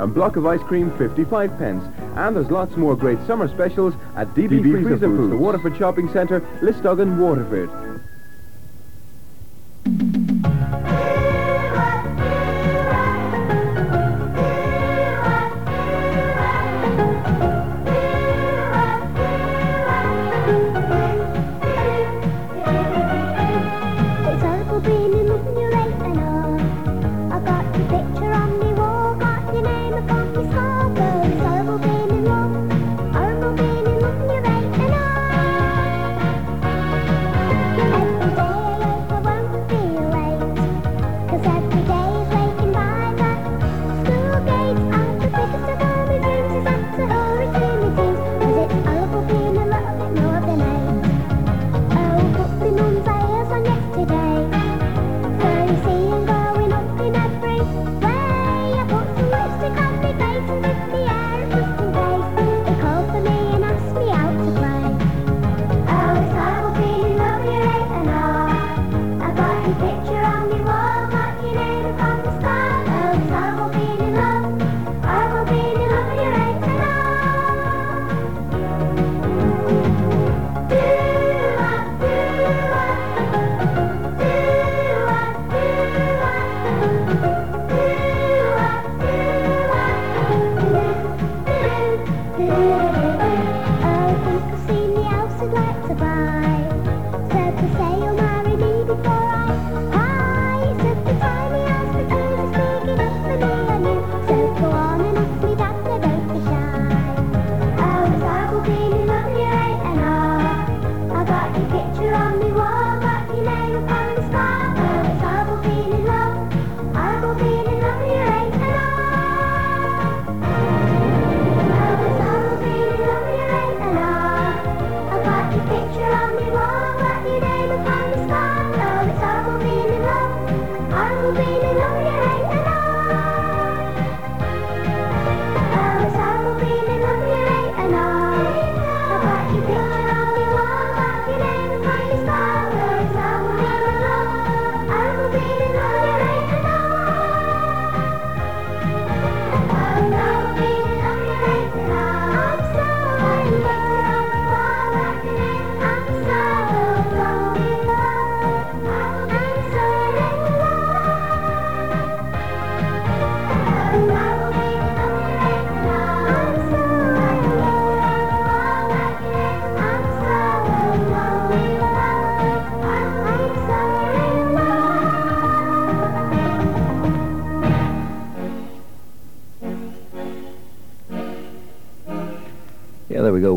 a block of ice cream 55 pence. And there's lots more great summer specials at DB, DB Freezer, Freezer Foods, the Waterford Shopping Centre, Lisduggan, Waterford.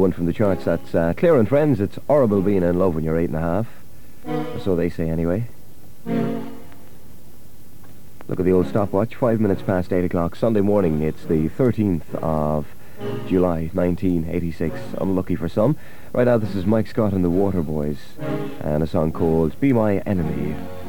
one from the charts. That's uh, Claire and Friends. It's horrible being in love when you're eight and a half. Or so they say, anyway. Look at the old stopwatch. Five minutes past eight o'clock. Sunday morning. It's the 13th of July 1986. Unlucky for some. Right now, this is Mike Scott and the Waterboys and a song called Be My Enemy.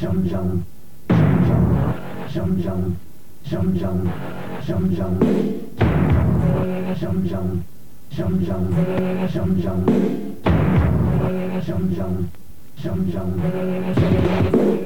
Some, some, some, some.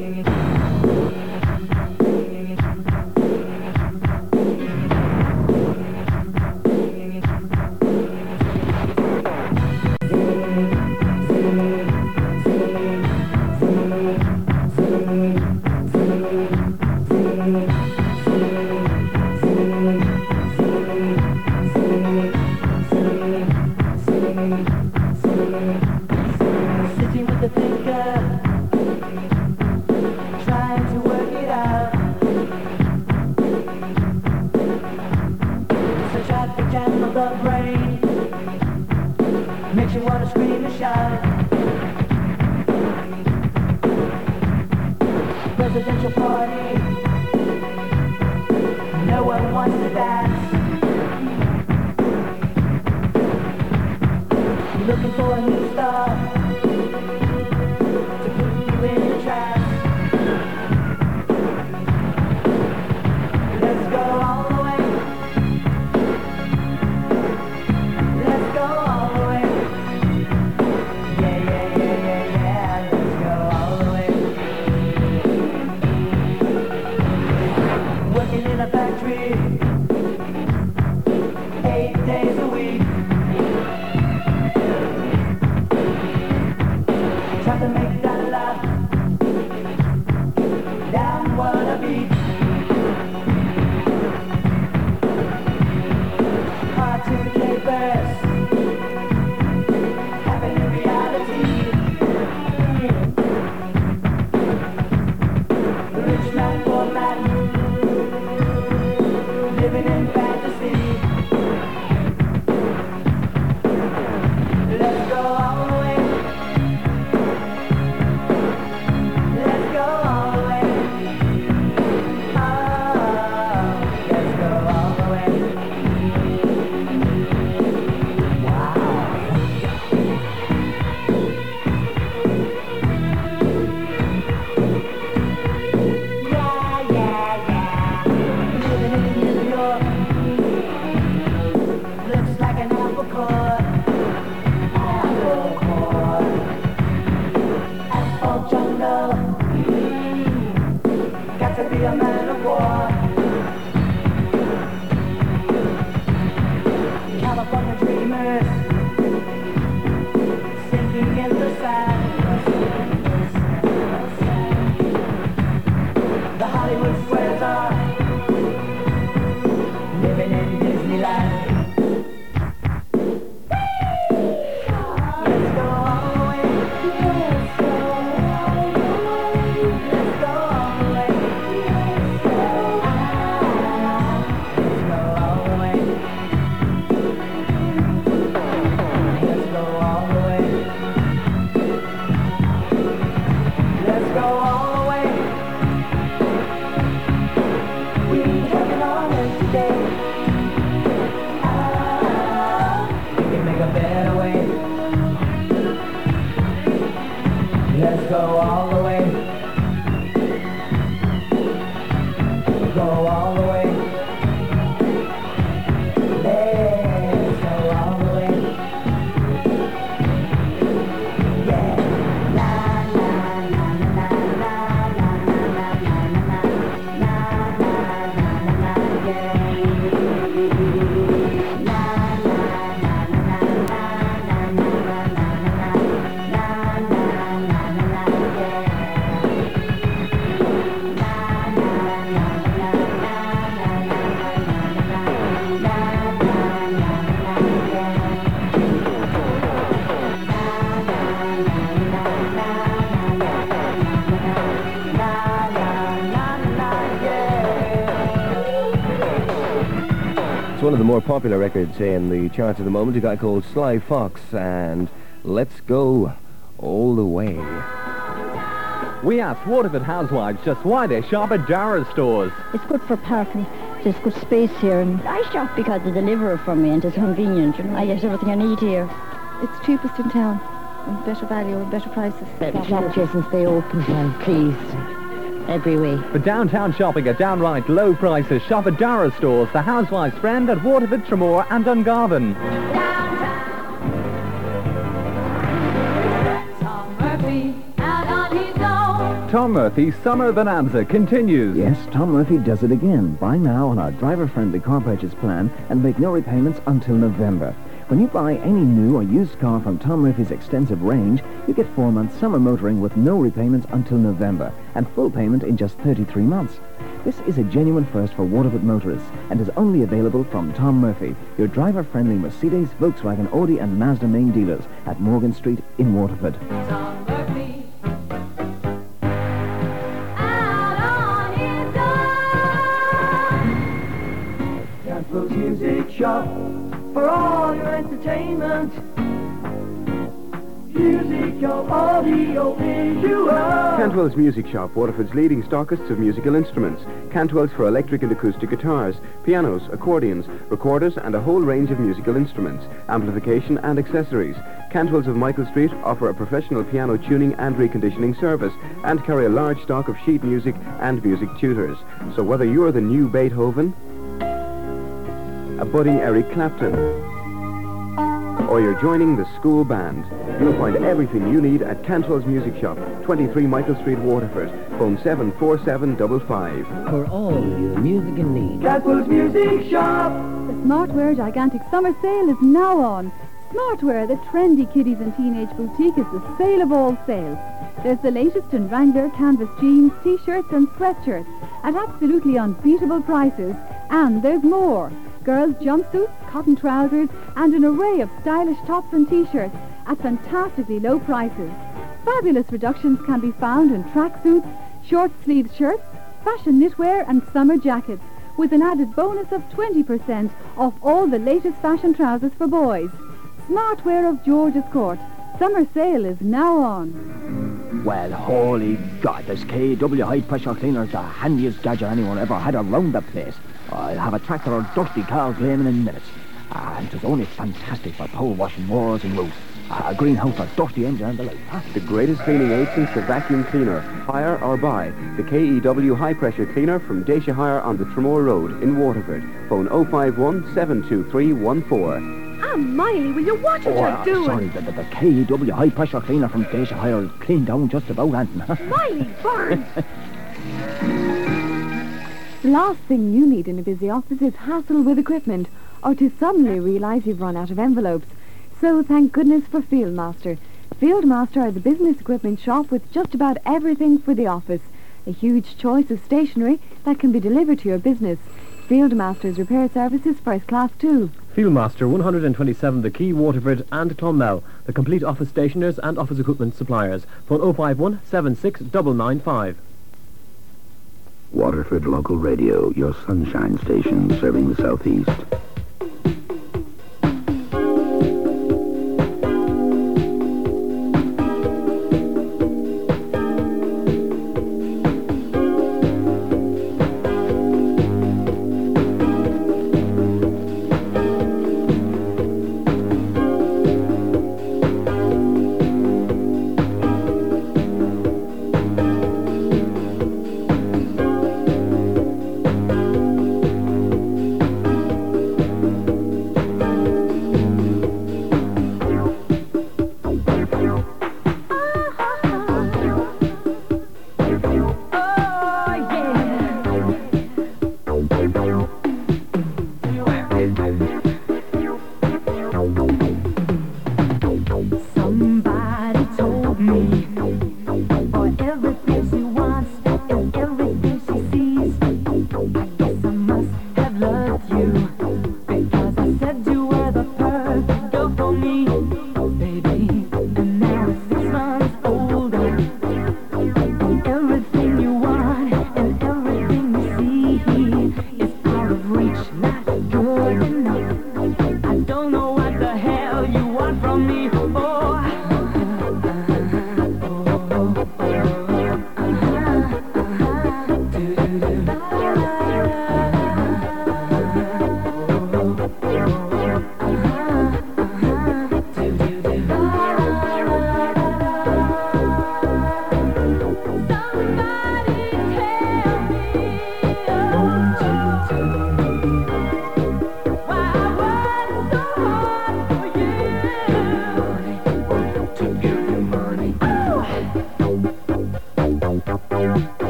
more popular records in the charts at the moment, a guy called Sly Fox and Let's Go All the Way. We asked Waterford housewives just why they shop at Dara's stores. It's good for parking. There's good space here, and I shop because they deliver it for me, and it's convenient. You know? I get everything I need here. It's cheapest in town, and better value, and better prices. Better shop, Jason. Stay open, man, please every way. For downtown shopping at downright low prices, shop at Dara Stores, the housewife's friend at Waterford, Tramore and Dungarvan. Tom Murphy out on his own. Tom Murphy's Summer Bonanza continues. Yes, Tom Murphy does it again. Buy now on our driver-friendly car purchase plan and make no repayments until November. When you buy any new or used car from Tom Murphy's extensive range, you get four months summer motoring with no repayments until November and full payment in just 33 months. This is a genuine first for Waterford motorists and is only available from Tom Murphy, your driver-friendly Mercedes, Volkswagen, Audi and Mazda main dealers at Morgan Street in Waterford. Tom Murphy out on his own. Music Shop for all your entertainment. Audio. Cantwell's Music Shop, Waterford's leading stockists of musical instruments. Cantwell's for electric and acoustic guitars, pianos, accordions, recorders and a whole range of musical instruments, amplification and accessories. Cantwell's of Michael Street offer a professional piano tuning and reconditioning service and carry a large stock of sheet music and music tutors. So whether you're the new Beethoven, a budding Eric Clapton, or you're joining the school band, you'll find everything you need at Cantwell's Music Shop, 23 Michael Street, Waterford. Phone 74755. For all your musical needs. Cantwell's Music Shop. The Smartwear Gigantic Summer Sale is now on. Smartwear, the trendy kiddies and teenage boutique, is the sale of all sales. There's the latest in Wrangler canvas jeans, t-shirts and sweatshirts at absolutely unbeatable prices. And there's more. Girls' jumpsuits, cotton trousers and an array of stylish tops and t-shirts at fantastically low prices. Fabulous reductions can be found in tracksuits, short-sleeved shirts, fashion knitwear and summer jackets with an added bonus of 20% off all the latest fashion trousers for boys. Smartwear of George's Court. Summer sale is now on. Well, holy God, this KW high pressure cleaner is the handiest gadget anyone ever had around the place. I'll have a tractor or dusty car cleaning in minutes. Ah, and it's only fantastic for pole washing walls and roofs. Ah, A greenhouse for dusty engine and the like. The greatest cleaning aid since the vacuum cleaner. Hire or buy. The KEW high pressure cleaner from Déise Hire on the Tramore Road in Waterford. Phone 051 723 14. Ah, Miley, will you watch what Oh, you're ah, doing? sorry, the, the, the KW high pressure cleaner from Déise Hire will clean down just about anything. Miley, burn! the last thing you need in a busy office is hassle with equipment or to suddenly realise you've run out of envelopes. So thank goodness for Fieldmaster. Fieldmaster are the business equipment shop with just about everything for the office. A huge choice of stationery that can be delivered to your business. Fieldmaster's repair services first class too. Fieldmaster 127 The Quay, Waterford and Clonmel. The complete office stationers and office equipment suppliers. Phone 051 76995. Waterford Local Radio, your sunshine station serving the southeast.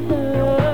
together.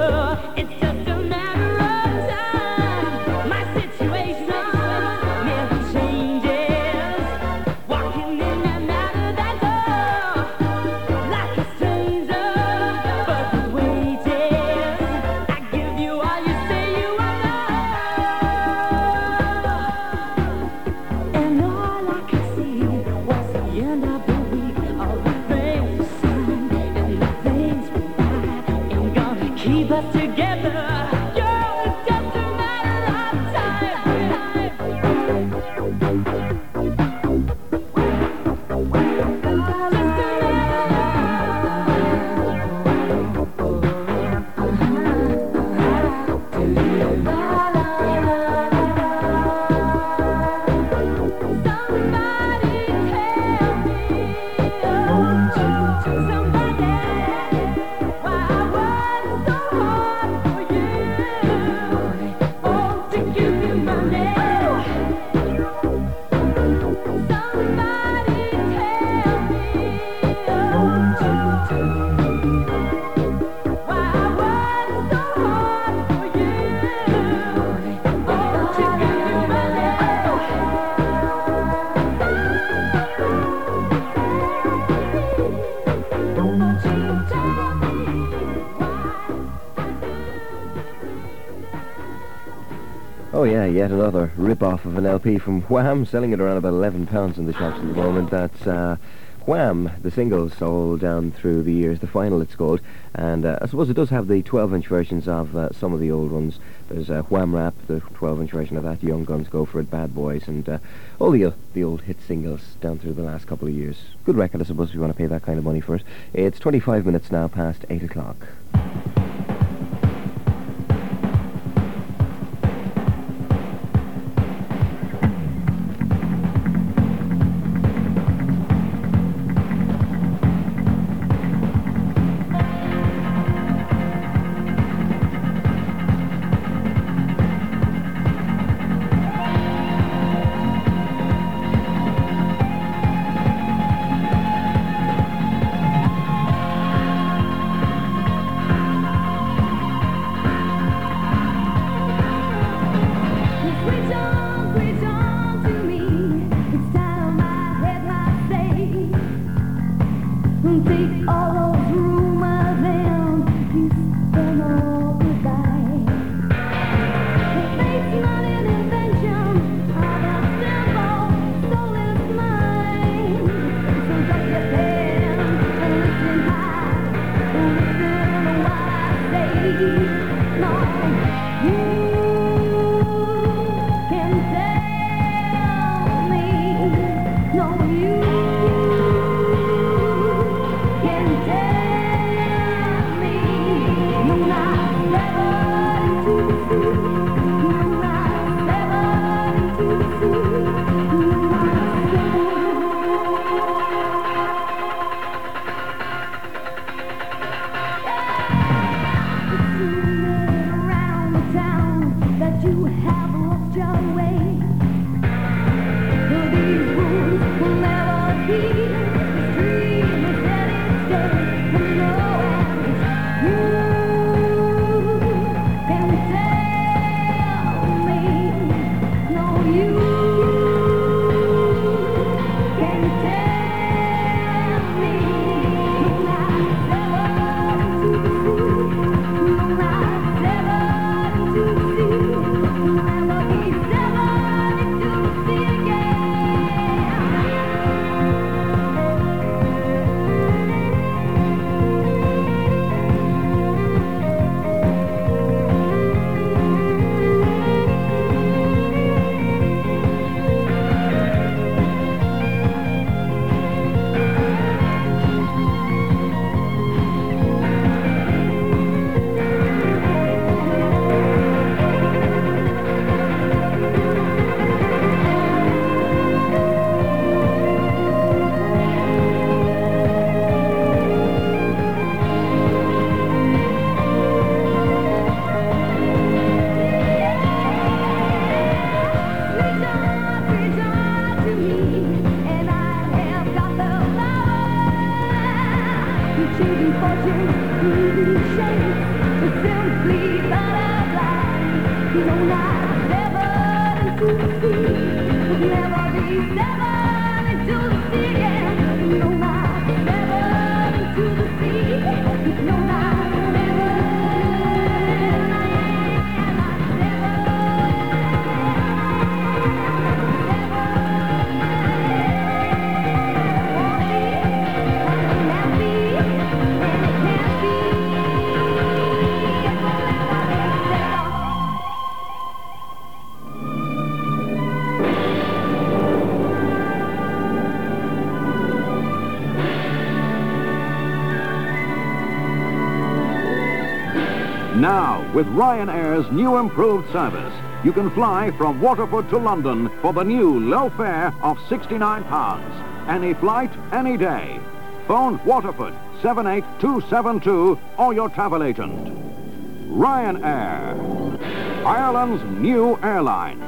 yet another rip-off of an LP from Wham, selling it around about £11 in the shops at the moment. That's uh, Wham, the single sold down through the years, the final it's called. And uh, I suppose it does have the 12-inch versions of uh, some of the old ones. There's uh, Wham Rap, the 12-inch version of that, Young Guns Go For It, Bad Boys, and uh, all the, the old hit singles down through the last couple of years. Good record, I suppose, if you want to pay that kind of money for it. It's 25 minutes now past 8 o'clock. Now, with Ryanair's new improved service, you can fly from Waterford to London for the new low fare of £69. Any flight, any day. Phone Waterford 78272 or your travel agent. Ryanair, Ireland's new airline.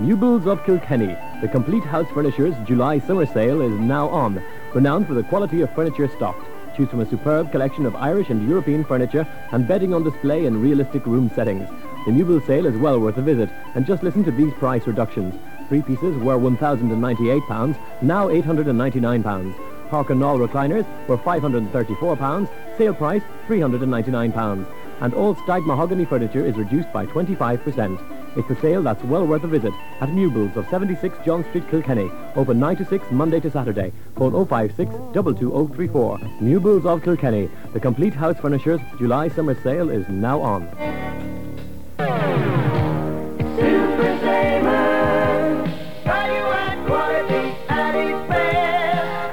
New builds of Kilkenny. The complete house furniture's July summer sale is now on. Renowned for the quality of furniture stocked. Choose from a superb collection of Irish and European furniture and bedding on display in realistic room settings. The Newbill sale is well worth a visit. And just listen to these price reductions. Three pieces were £1,098, now £899. Parker Knoll recliners were £534, sale price £399. And all Steig mahogany furniture is reduced by 25%. It's a sale that's well worth a visit at Newbills of 76 John Street, Kilkenny. Open 9 to 6, Monday to Saturday. Phone 056 22034. Newbills of Kilkenny. The complete house furniture's July summer sale is now on. Super Savers, value and quality best.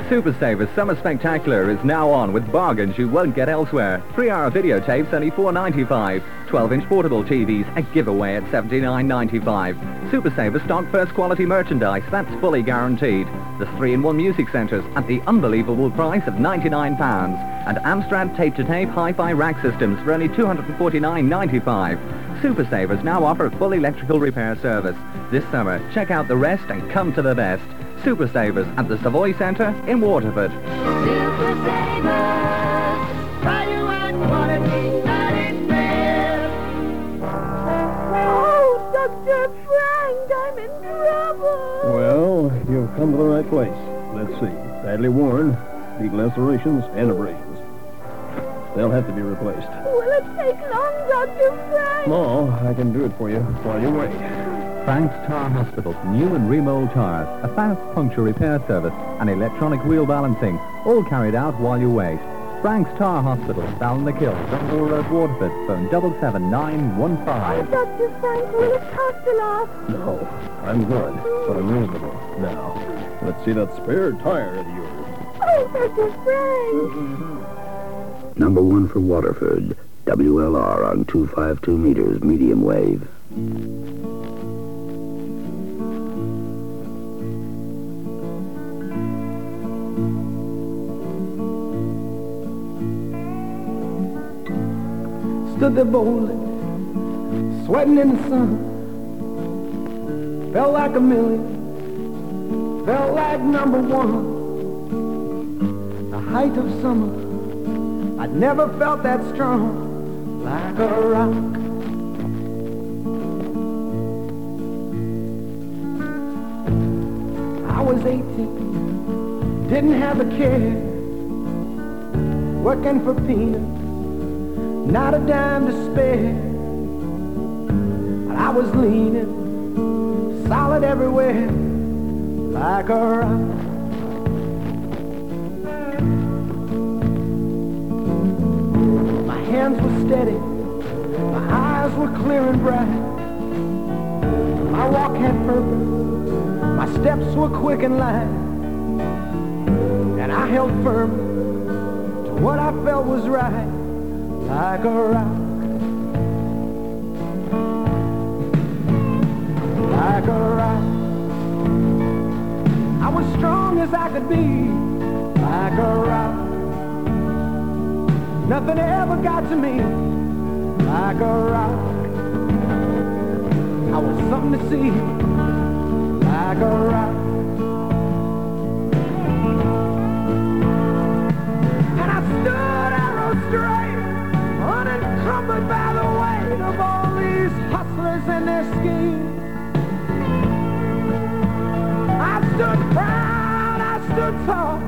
Super Savers Summer Spectacular is now on with bargains you won't get elsewhere. Three-hour videotapes only $4.95. 12-inch portable TVs a giveaway at $79.95. Super Savers stock first quality merchandise that's fully guaranteed. The 3-in-1 music centres at the unbelievable price of £99. And Amstrad tape-to-tape hi-fi rack systems for only $249.95. Super Savers now offer a full electrical repair service. This summer, check out the rest and come to the best. Super Savers at the Savoy Centre in Waterford. Super Savers, value and quality at its. Oh, Dr. Frank, I'm in trouble. Well, you've come to the right place. Let's see. Badly worn, deep lacerations, and abrasions. They'll have to be replaced. Will it take long, Dr. Frank? No, I can do it for you while you wait. Frank's Tar Hospital, new and remold tires, a fast puncture repair service, and electronic wheel balancing, all carried out while you wait. Frank's Tar Hospital, Ballinakill, Dungle Road, Waterford, phone 77915. Dr. Frank, will it cost a lot? No, I'm good, but I'm reasonable. Now, let's see that spare tire of yours. Oh, Dr. Frank. Number one for Waterford. WLR on 252 meters, medium wave. Stood there boldly, sweating in the sun. Felt like a million, felt like number one. The height of summer, I'd never felt that strong, like a rock. I was 18, didn't have a care, working for peanuts not a dime to spare. But I was leaning, solid everywhere, like a rock. My hands were steady, my eyes were clear and bright. My walk had purpose, my steps were quick and light. And I held firm to what I felt was right like a rock. Like a rock. I was strong as I could be, like a rock. Nothing ever got to me, like a rock. I was something to see, like a rock. Scheme. I stood proud, I stood tall,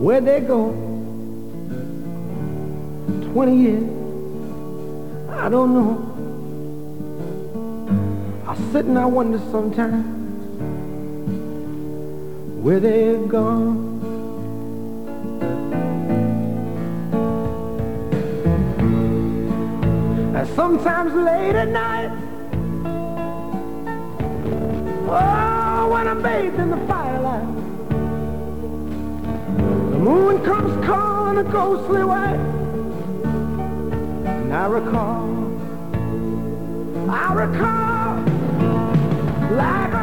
where'd they go? Twenty years, I don't know. I sit and I wonder sometimes where they've gone. And sometimes late at night, oh, when I'm bathed in the firelight, moon comes calling a ghostly way. and I recall, I recall, like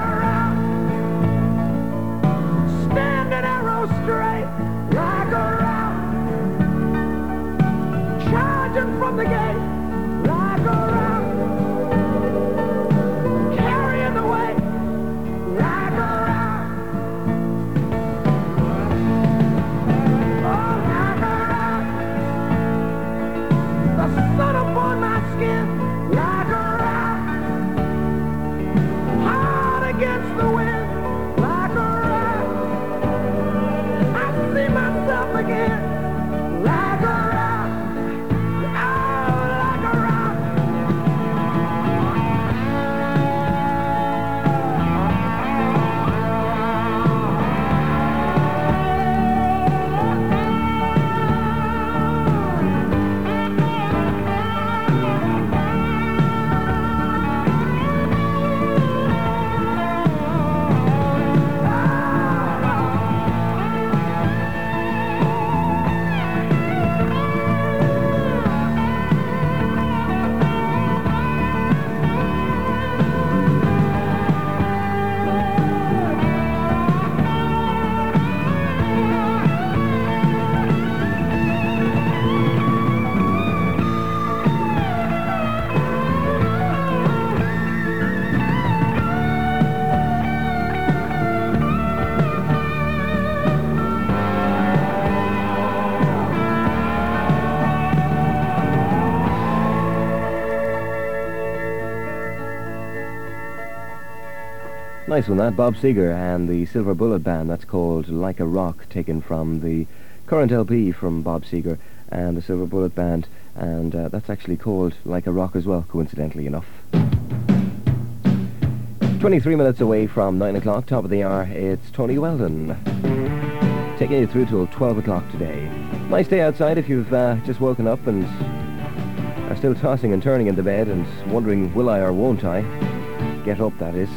Nice one, that. Bob Seger and the Silver Bullet Band. That's called Like a Rock, taken from the current LP from Bob Seger and the Silver Bullet Band. And uh, that's actually called Like a Rock as well, coincidentally enough. 23 minutes away from 9 o'clock, top of the hour, it's Tony Weldon. Taking you through till 12 o'clock today. Nice day outside if you've uh, just woken up and are still tossing and turning in the bed and wondering will I or won't I. Get up, that is.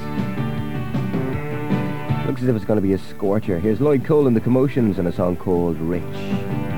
Looks as if it's going to be a scorcher. Here's Lloyd Cole and the Commotions and a song called Rich.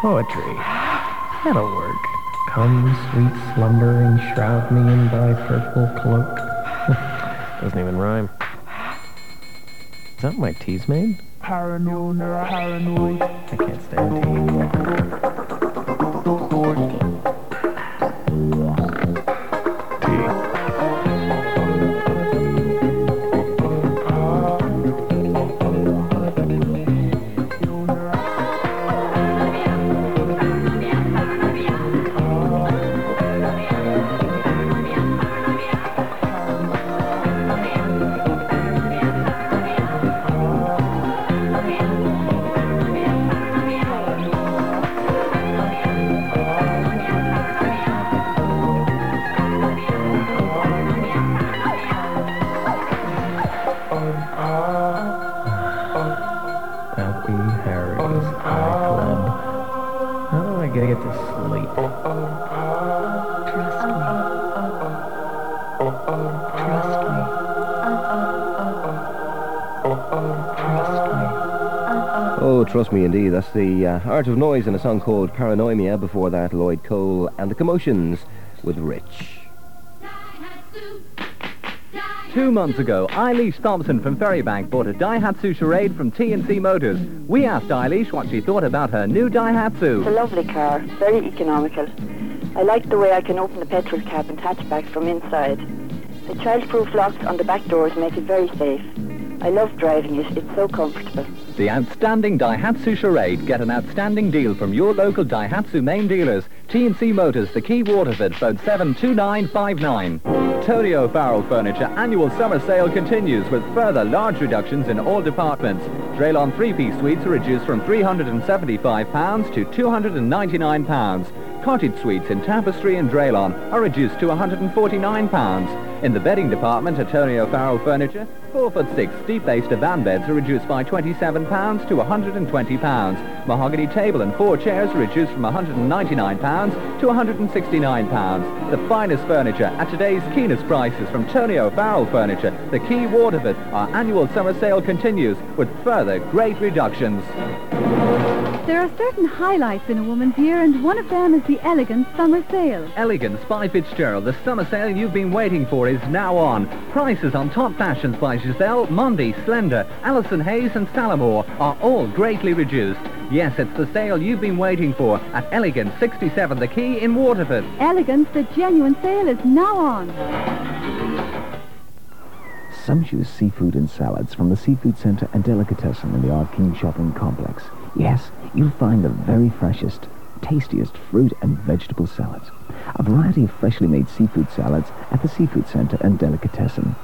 poetry. That'll work. Come, sweet slumber, enshroud me in thy purple cloak. Doesn't even rhyme. Is that my tea's made? Paranoid, paranoid. I can't stand tea. Uh, Art of Noise in a song called Paranoia. Before that, Lloyd Cole and the Commotions with Rich. Two months ago, Eilish Thompson from Ferrybank bought a Daihatsu Charade from T&C Motors. We asked Eilish what she thought about her new Daihatsu. It's a lovely car, very economical. I like the way I can open the petrol cap and hatchback from inside. The child-proof locks on the back doors make it very safe. I love driving it, it's so comfortable. The outstanding Daihatsu Charade. Get an outstanding deal from your local Daihatsu main dealers. T&C Motors, The Quay Waterford, phone 72959. Tony O'Farrell Furniture annual summer sale continues with further large reductions in all departments. Dralon three-piece suites are reduced from £375 to £299. Cottage suites in Tapestry and Dralon are reduced to £149. In the bedding department at Tony O'Farrell Furniture, 4 foot 6 steep-based divan beds are reduced by £27 to £120. Mahogany table and four chairs are reduced from £199 to £169. The finest furniture at today's keenest prices from Tony O'Farrell Furniture, the Quay Waterford. Our annual summer sale continues with further great reductions. There are certain highlights in a woman's year, and one of them is the Elegant Summer Sale. Elegance by Fitzgerald. The summer sale you've been waiting for is now on. Prices on top fashions by Giselle, Mondi, Slender, Alison Hayes and Salamore are all greatly reduced. Yes, it's the sale you've been waiting for at Elegance 67 The Quay in Waterford. Elegance, the genuine sale is now on. Sumptuous seafood and salads from the Seafood Centre and Delicatessen in the Ardkeen Shopping Complex. Yes, you'll find the very freshest, tastiest fruit and vegetable salads. A variety of freshly made seafood salads at the Seafood Centre and Delicatessen.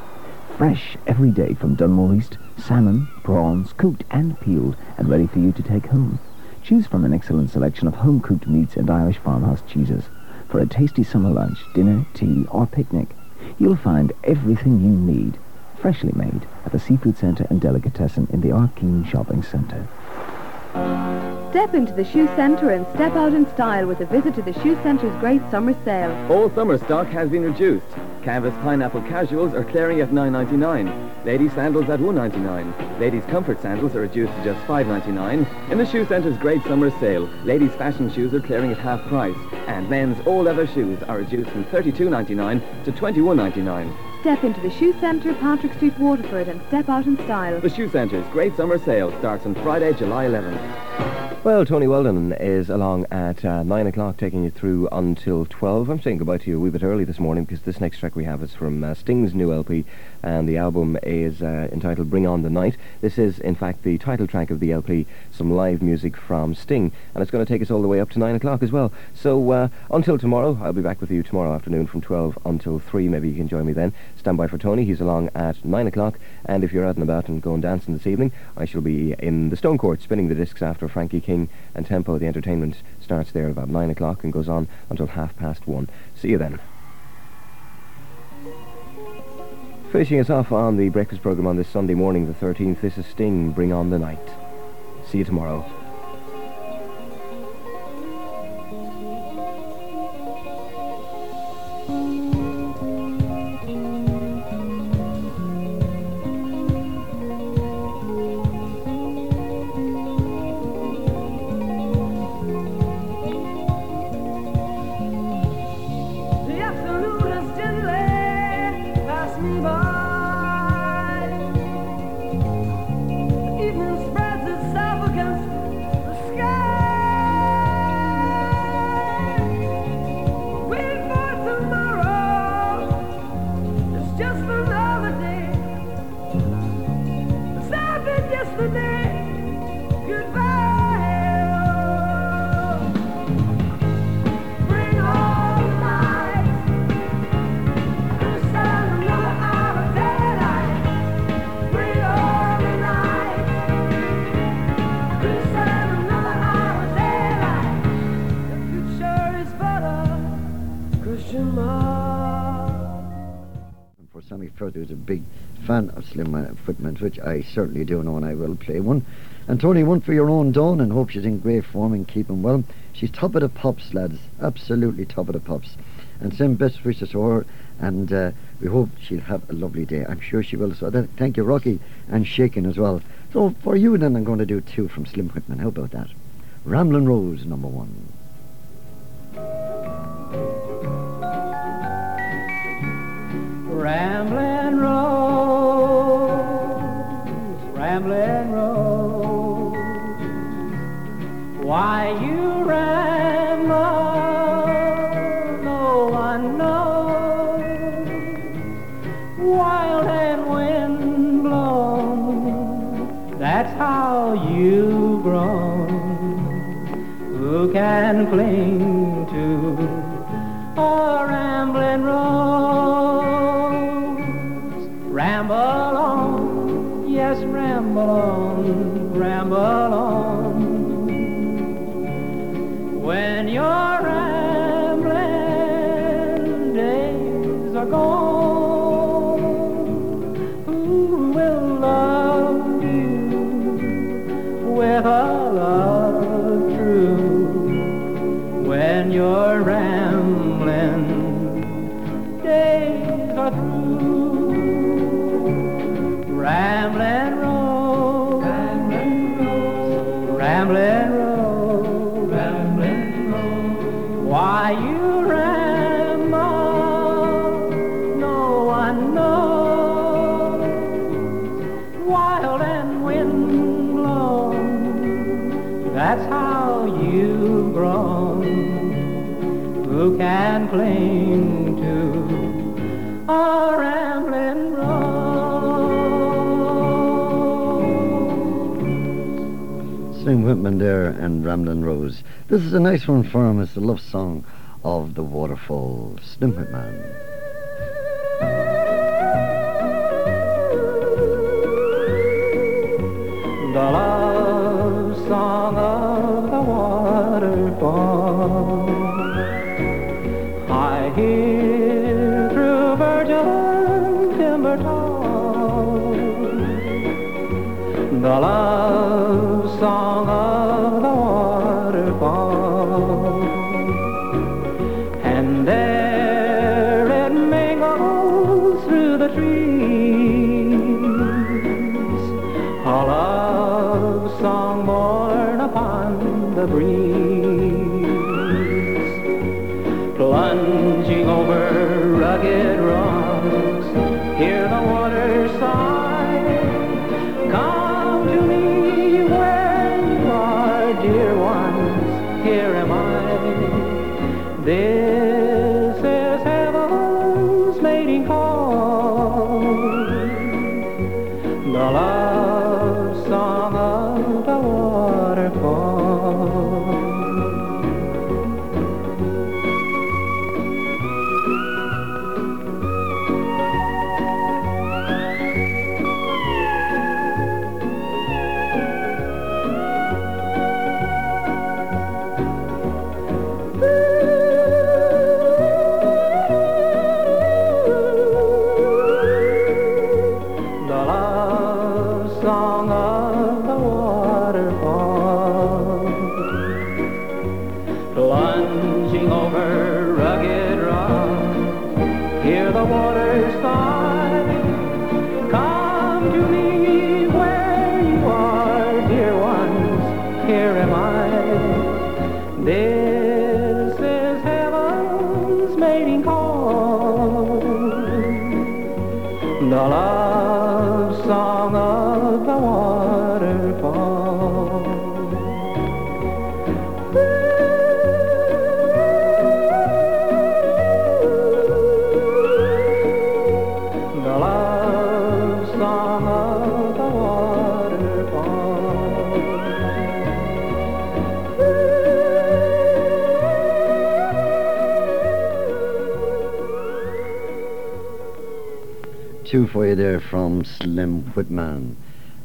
Fresh every day from Dunmore East, salmon, prawns, cooked and peeled and ready for you to take home. Choose from an excellent selection of home-cooked meats and Irish farmhouse cheeses. For a tasty summer lunch, dinner, tea or picnic, you'll find everything you need, freshly made at the Seafood Centre and Delicatessen in the Ardkeen Shopping Centre. Step into the shoe centre and step out in style with a visit to the shoe centre's great summer sale. All summer stock has been reduced. Canvas pineapple casuals are clearing at $9.99. Ladies sandals at $1.99. Ladies comfort sandals are reduced to just $5.99. In the shoe centre's great summer sale, ladies fashion shoes are clearing at half price. And men's all leather shoes are reduced from $32.99 to $21.99. Step into the shoe centre, Patrick Street, Waterford, and step out in style. The shoe centre's great summer sale starts on Friday, July 11th. Well, Tony Weldon is along at uh, 9 o'clock, taking you through until 12. I'm saying goodbye to you a wee bit early this morning because this next track we have is from uh, Sting's new LP, and the album is uh, entitled Bring On the Night. This is, in fact, the title track of the LP, some live music from Sting, and it's going to take us all the way up to 9 o'clock as well. So uh, until tomorrow, I'll be back with you tomorrow afternoon from 12 until 3. Maybe you can join me then. Stand by for Tony. He's along at 9 o'clock, and if you're out and about and going dancing this evening, I shall be in the Stone Court spinning the discs after Frankie King and Tempo. The entertainment starts there about 9 o'clock and goes on until half past 1. See you then. Finishing us off on the breakfast program on this Sunday morning, the 13th, this is Sting, Bring On the Night. See you tomorrow. For Sammy Further is a big fan of Slim uh, Footman, which I certainly do know and I will play one. And Tony, one for your own Dawn and hope she's in great form and keeping well. She's top of the pops, lads. Absolutely top of the pops. And send best wishes to her and uh, we hope she'll have a lovely day. I'm sure she will. So thank you, Rocky, and Shaken as well So for you then I'm going to do two from Slim Whitman. How about that? Ramblin' Rose, number one. Rambling Rose, Rambling Rose, why you ramble, no one knows. Wild and wind blown, that's how you've grown. Who can cling to a rambling rose? Ramble on, yes, ramble on, ramble on. When your cling to a rambling road? Slim Whitman there and Ramblin' Rose. This is a nice one for him. It's the love song of the waterfall. Slim Whitman. The love song of the trees. There from Slim Whitman.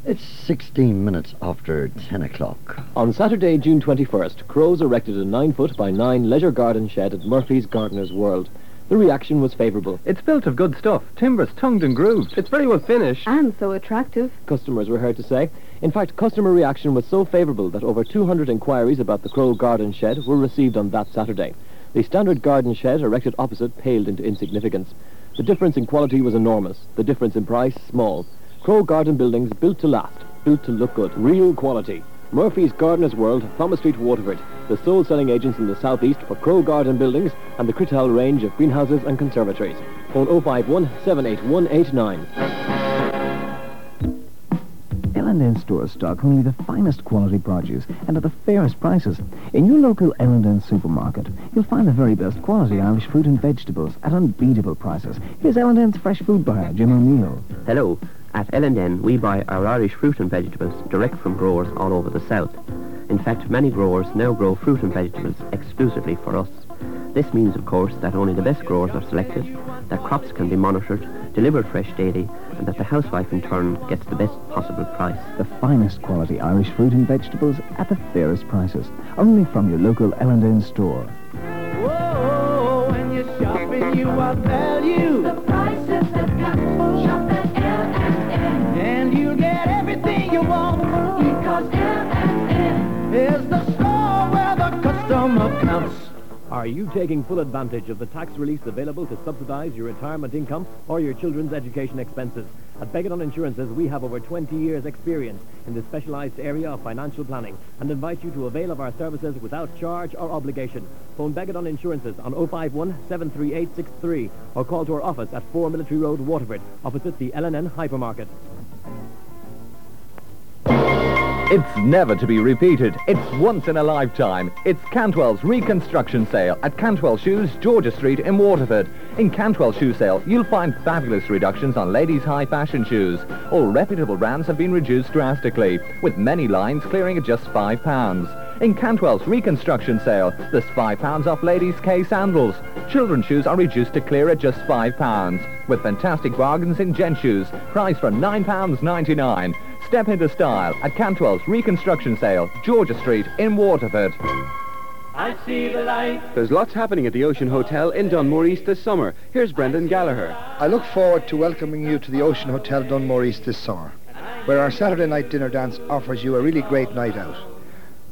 It's 16 minutes after 10 o'clock. On Saturday, June 21st, Crows erected a 9 foot by 9 leisure garden shed at Murphy's Gardener's World. The reaction was favourable. It's built of good stuff. Timber's tongued and grooved. It's very well finished. And so attractive. Customers were heard to say. In fact, customer reaction was so favourable that over 200 inquiries about the Crow garden shed were received on that Saturday. The standard garden shed erected opposite paled into insignificance. The difference in quality was enormous. The difference in price, small. Crow garden buildings built to last. built to look good. Real quality. Murphy's Gardener's World, Thomas Street, Waterford. The sole selling agents in the southeast for Crow Garden Buildings and the Critel range of greenhouses and conservatories. Phone 051 78189. L&N stores stock only the finest quality produce and at the fairest prices. In your local L&N supermarket, you'll find the very best quality Irish fruit and vegetables at unbeatable prices. Here's L&N's fresh food buyer, Jim O'Neill. Hello. At L&N, we buy our Irish fruit and vegetables direct from growers all over the south. In fact, many growers now grow fruit and vegetables exclusively for us. This means, of course, that only the best growers are selected, that crops can be monitored, delivered fresh daily, and that the housewife in turn gets the best possible price. The finest quality Irish fruit and vegetables at the fairest prices. Only from your local L&N store. Oh, when you're shopping, you are value. The prices have got shop at L&N. And you get everything you want. Because L&N is the store where the customer counts. Are you taking full advantage of the tax release available to subsidize your retirement income or your children's education expenses? At Beganon Insurances, we have over 20 years' experience in the specialized area of financial planning and invite you to avail of our services without charge or obligation. Phone Beganon Insurances on 051 73863 or call to our office at 4 Military Road, Waterford, opposite the L&N Hypermarket. It's never to be repeated. It's once in a lifetime. It's Cantwell's reconstruction sale at Cantwell Shoes, George's Street in Waterford. In Cantwell Shoe Sale, you'll find fabulous reductions on ladies' high fashion shoes. All reputable brands have been reduced drastically, with many lines clearing at just £5. In Cantwell's reconstruction sale, there's £5 off ladies' K sandals. Children's shoes are reduced to clear at just £5, with fantastic bargains in gent shoes, priced from £9.99. Step into style at Cantwell's Reconstruction Sale, George's Street in Waterford. I see the light. There's lots happening at the Ocean Hotel in Dunmore East this summer. Here's Brendan Gallagher. I look forward to welcoming you to the Ocean Hotel Dunmore East this summer, where our Saturday night dinner dance offers you a really great night out.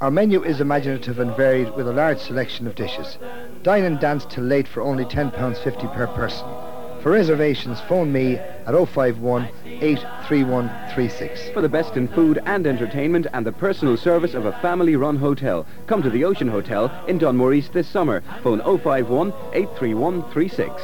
Our menu is imaginative and varied with a large selection of dishes. Dine and dance till late for only £10.50 per person. For reservations, phone me at 051 83136. For the best in food and entertainment and the personal service of a family-run hotel, come to the Ocean Hotel in Dunmore East this summer. Phone 051 83136.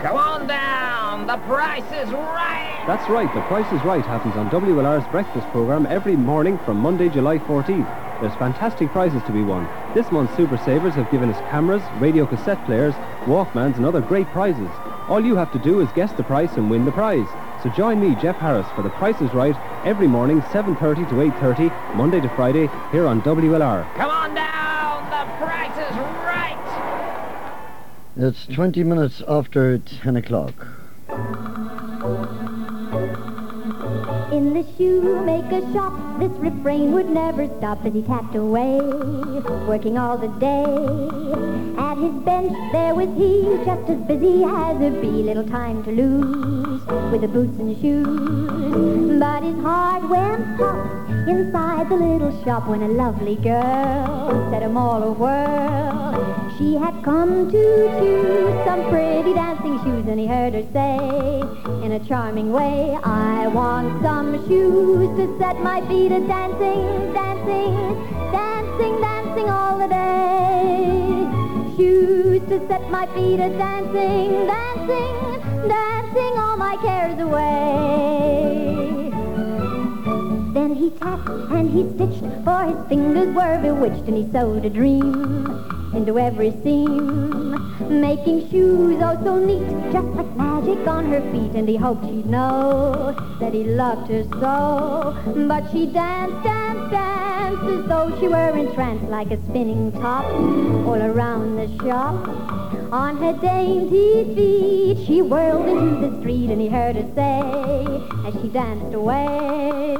Come on down. The price is right. That's right, The Price is Right happens on WLR's breakfast program every morning from Monday, July 14th. There's fantastic prizes to be won. This month's Super Savers have given us cameras, radio cassette players, Walkmans and other great prizes. All you have to do is guess the price and win the prize. So join me, Jeff Harris, for The Price is Right every morning, 7.30 to 8.30, Monday to Friday, here on WLR. Come on down. The price is right. It's 20 minutes after 10 o'clock. In the shoemaker's shop, this refrain would never stop as he tapped away, working all the day. At his bench there was he, just as busy as a bee, little time to lose with the boots and shoes. But his heart went pop inside the little shop when a lovely girl set him all a whirl. She had come to choose some pretty dancing shoes, and he heard her say in a charming way, I want some shoes to set my feet a dancing, dancing, dancing, dancing all the day. Shoes to set my feet a dancing, dancing, dancing all my cares away. He tapped and he stitched, for his fingers were bewitched, and he sewed a dream into every seam, making shoes oh so neat, just like magic on her feet. And he hoped she'd know that he loved her so. But she danced, danced, danced as though she were entranced, like a spinning top all around the shop. On her dainty feet, she whirled into the street, and he heard her say, as she danced away,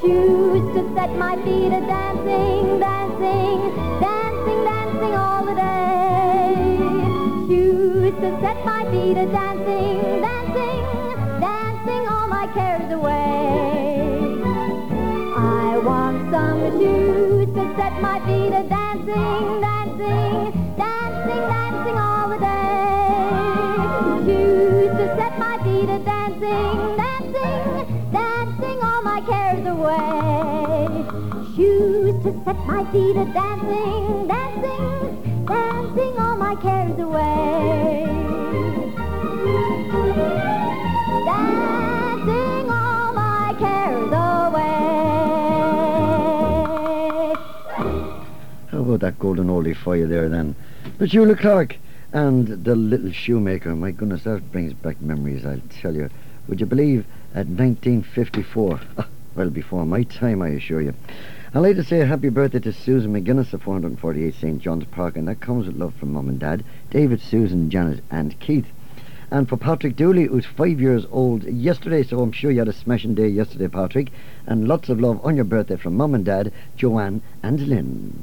shoes to set my feet a dancing, dancing, dancing, all the day. Shoes to set my feet a dancing, dancing, dancing all my cares away. I want some shoes to set my feet a dancing, set my feet a dancing, dancing, dancing all my cares away. Dancing all my cares away. How about that golden oldie for you there then? Petula Clark and the little shoemaker. My goodness, that brings back memories, I'll tell you. Would you believe at 1954? Ah, well, before my time, I assure you. I'd like to say happy birthday to Susan McGuinness of 448 St. John's Park, and that comes with love from Mum and Dad, David, Susan, Janet, and Keith. And for Patrick Dooley, who's five years old yesterday, so I'm sure you had a smashing day yesterday, Patrick. And lots of love on your birthday from Mum and Dad, Joanne and Lynn.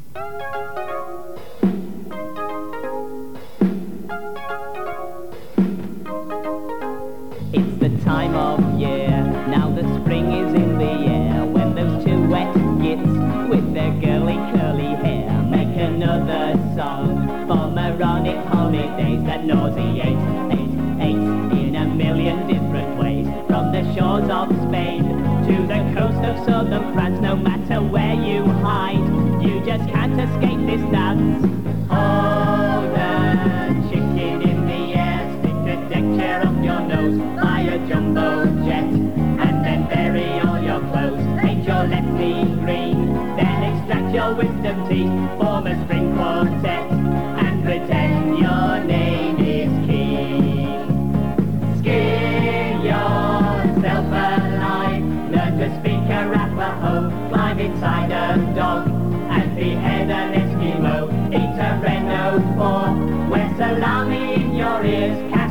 friends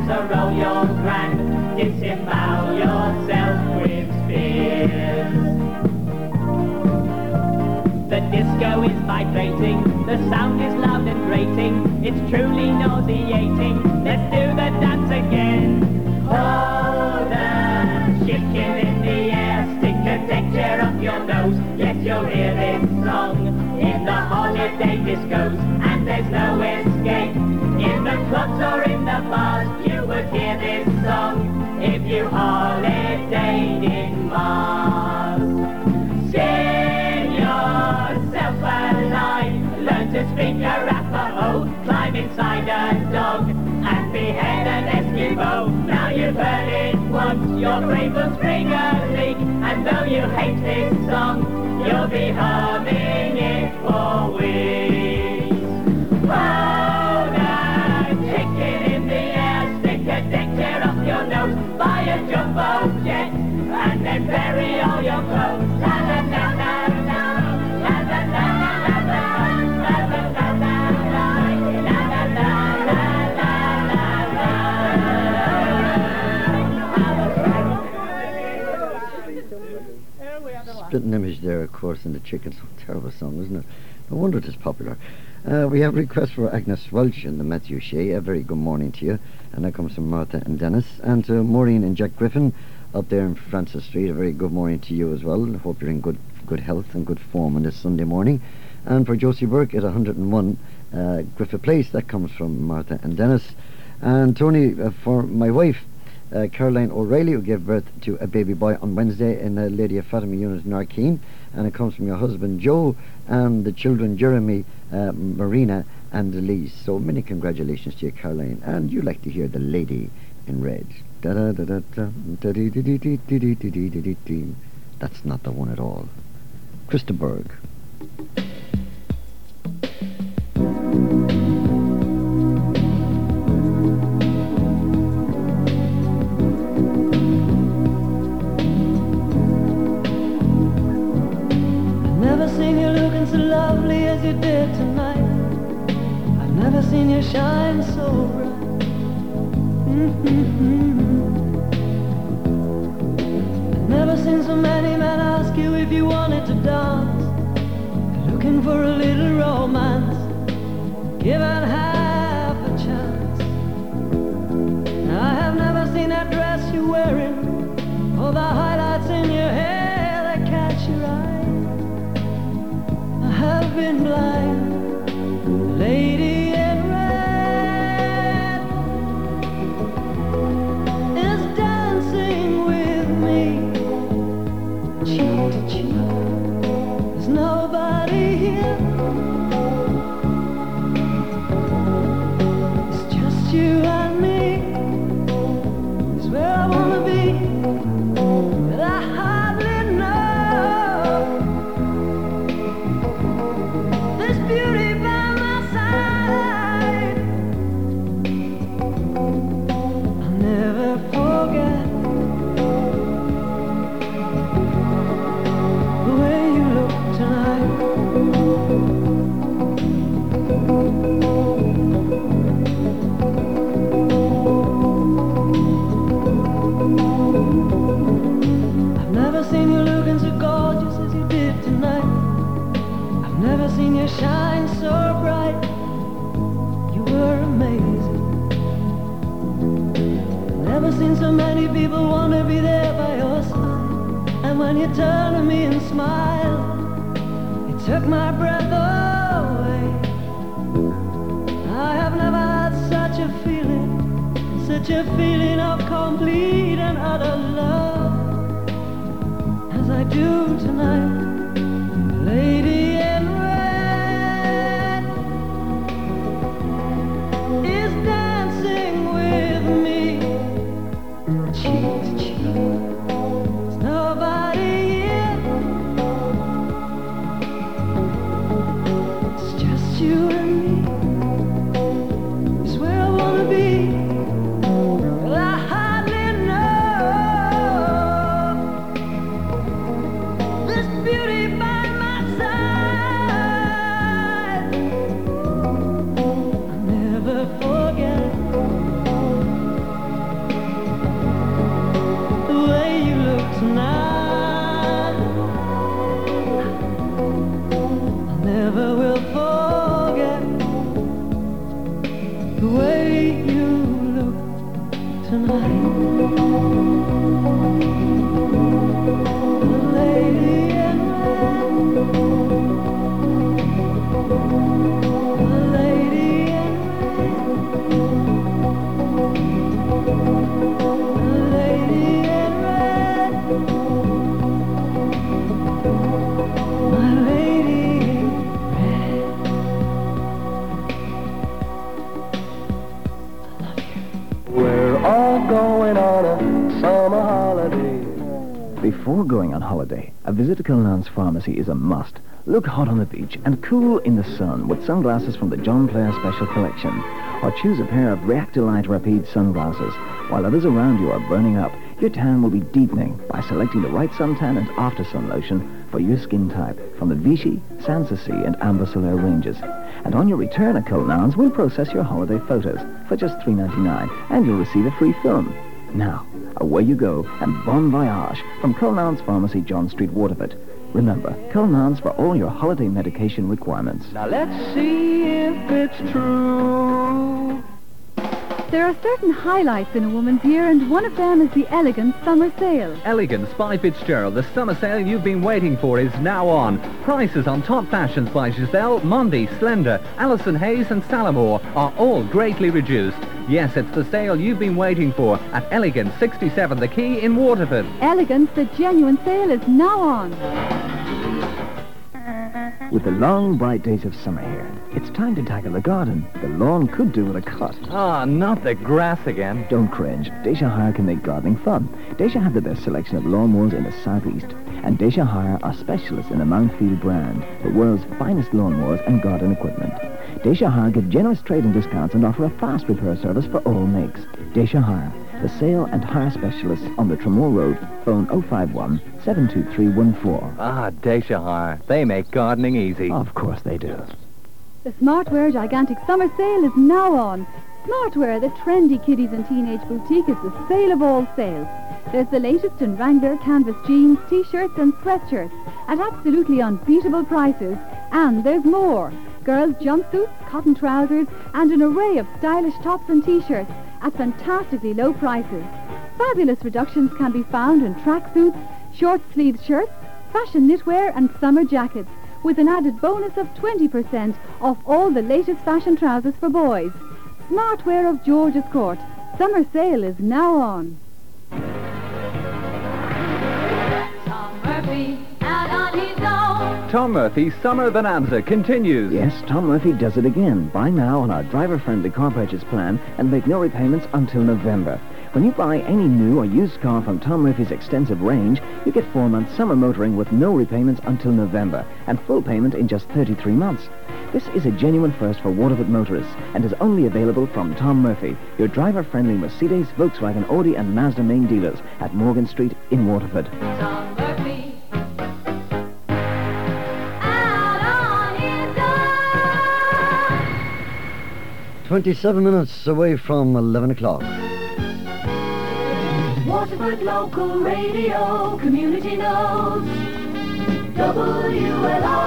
ears, casserole your grand, disembowel yourself with spears. The disco is vibrating, the sound is loud and grating, it's truly nauseating. Let's do the dance again. Hold a chicken in the air, stick a chair up your nose. Yes, you'll hear this song in the holiday discos, and there's no escape. In the clubs or Take some. you'll be home. Course, in the chicken. So terrible song, isn't it? No wonder it is popular. Uh, we have a request for Agnes Welch and the Matthew Shea. A very good morning to you. And that comes from Martha and Dennis. And to Maureen and Jack Griffin up there in Francis Street. A very good morning to you as well. Hope you're in good good health and good form on this Sunday morning. And for Josie Burke at 101 uh, Griffith Place. That comes from Martha and Dennis. And Tony, uh, for my wife, uh, Caroline O'Reilly, who gave birth to a baby boy on Wednesday in uh, the Lady of Fatima unit in Ardkeen, and it comes from your husband Joe and the children Jeremy, uh, Marina, and Elise. So many congratulations to you, Caroline. And you like to hear the lady in red. That's not the one at all. Chris de Burgh. Pharmacy is a must. Look hot on the beach and cool in the sun with sunglasses from the John Player Special Collection. Or choose a pair of Reactolite Rapide sunglasses. While others around you are burning up, your tan will be deepening by selecting the right suntan and after sun lotion for your skin type from the Vichy, Sanssouci and Amber ranges. And on your return at Cullinan's, we'll process your holiday photos for just $3.99 and you'll receive a free film. Now, away you go and bon voyage from Cullinan's Pharmacy, John Street, Waterford. Remember, Cullinan's for all your holiday medication requirements. Now let's see if it's true. There are certain highlights in a woman's year, and one of them is the elegant summer sale. Elegance by Fitzgerald. The summer sale you've been waiting for is now on. Prices on top fashions by Giselle, Mondi, Slender, Alison Hayes and Salamore are all greatly reduced. Yes, it's the sale you've been waiting for at Elegance 67 The Quay in Waterford. Elegance, the genuine sale is now on. With the long, bright days of summer here, it's time to tackle the garden. The lawn could do with a cut. Ah, not the grass again. Don't cringe. Déise Hire can make gardening fun. Déise have the best selection of lawnmowers in the southeast. And Déise Hire are specialists in the Mountfield brand, the world's finest lawnmowers and garden equipment. Déise Hire give generous trading discounts and offer a fast repair service for all makes. Déise Hire, the sale and hire specialists on the Tramore Road. Phone 051 72314. Ah, Déise Hire. They make gardening easy. Of course they do. The Smartwear Gigantic Summer Sale is now on. Smartwear, the trendy kiddies and teenage boutique, is the sale of all sales. There's the latest in Wrangler canvas jeans, t-shirts and sweatshirts at absolutely unbeatable prices. And there's more. Girls' jumpsuits, cotton trousers and an array of stylish tops and t-shirts at fantastically low prices. Fabulous reductions can be found in tracksuits, short-sleeved shirts, fashion knitwear and summer jackets with an added bonus of 20% off all the latest fashion trousers for boys. Smartwear of George's Court. Summer sale is now on. Tom Murphy Tom Murphy's Summer Bonanza continues. Yes, Tom Murphy does it again. Buy now on our driver-friendly car purchase plan and make no repayments until November. When you buy any new or used car from Tom Murphy's extensive range, you get four months summer motoring with no repayments until November and full payment in just 33 months. This is a genuine first for Waterford motorists and is only available from Tom Murphy, your driver-friendly Mercedes, Volkswagen, Audi and Mazda main dealers at Morgan Street in Waterford. Tom Murphy. 27 minutes away from 11 o'clock. Waterford Local Radio, community. WLR.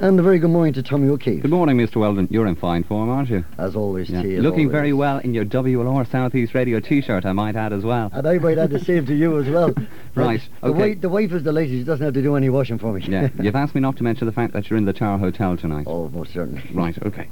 And a very good morning to Tommy O'Keeffe. Good morning, Mr. Weldon. You're in fine form, aren't you? As always, Yeah. to you. as Looking always. very well in your WLR Southeast Radio T-shirt, I might add as well. And I might add the same to you as well. Right, The, okay. wife, the wife is delighted. She doesn't have to do any washing for me. Yeah, you've asked me not to mention the fact that you're in the Tower Hotel tonight. Oh, most certainly. Right, okay.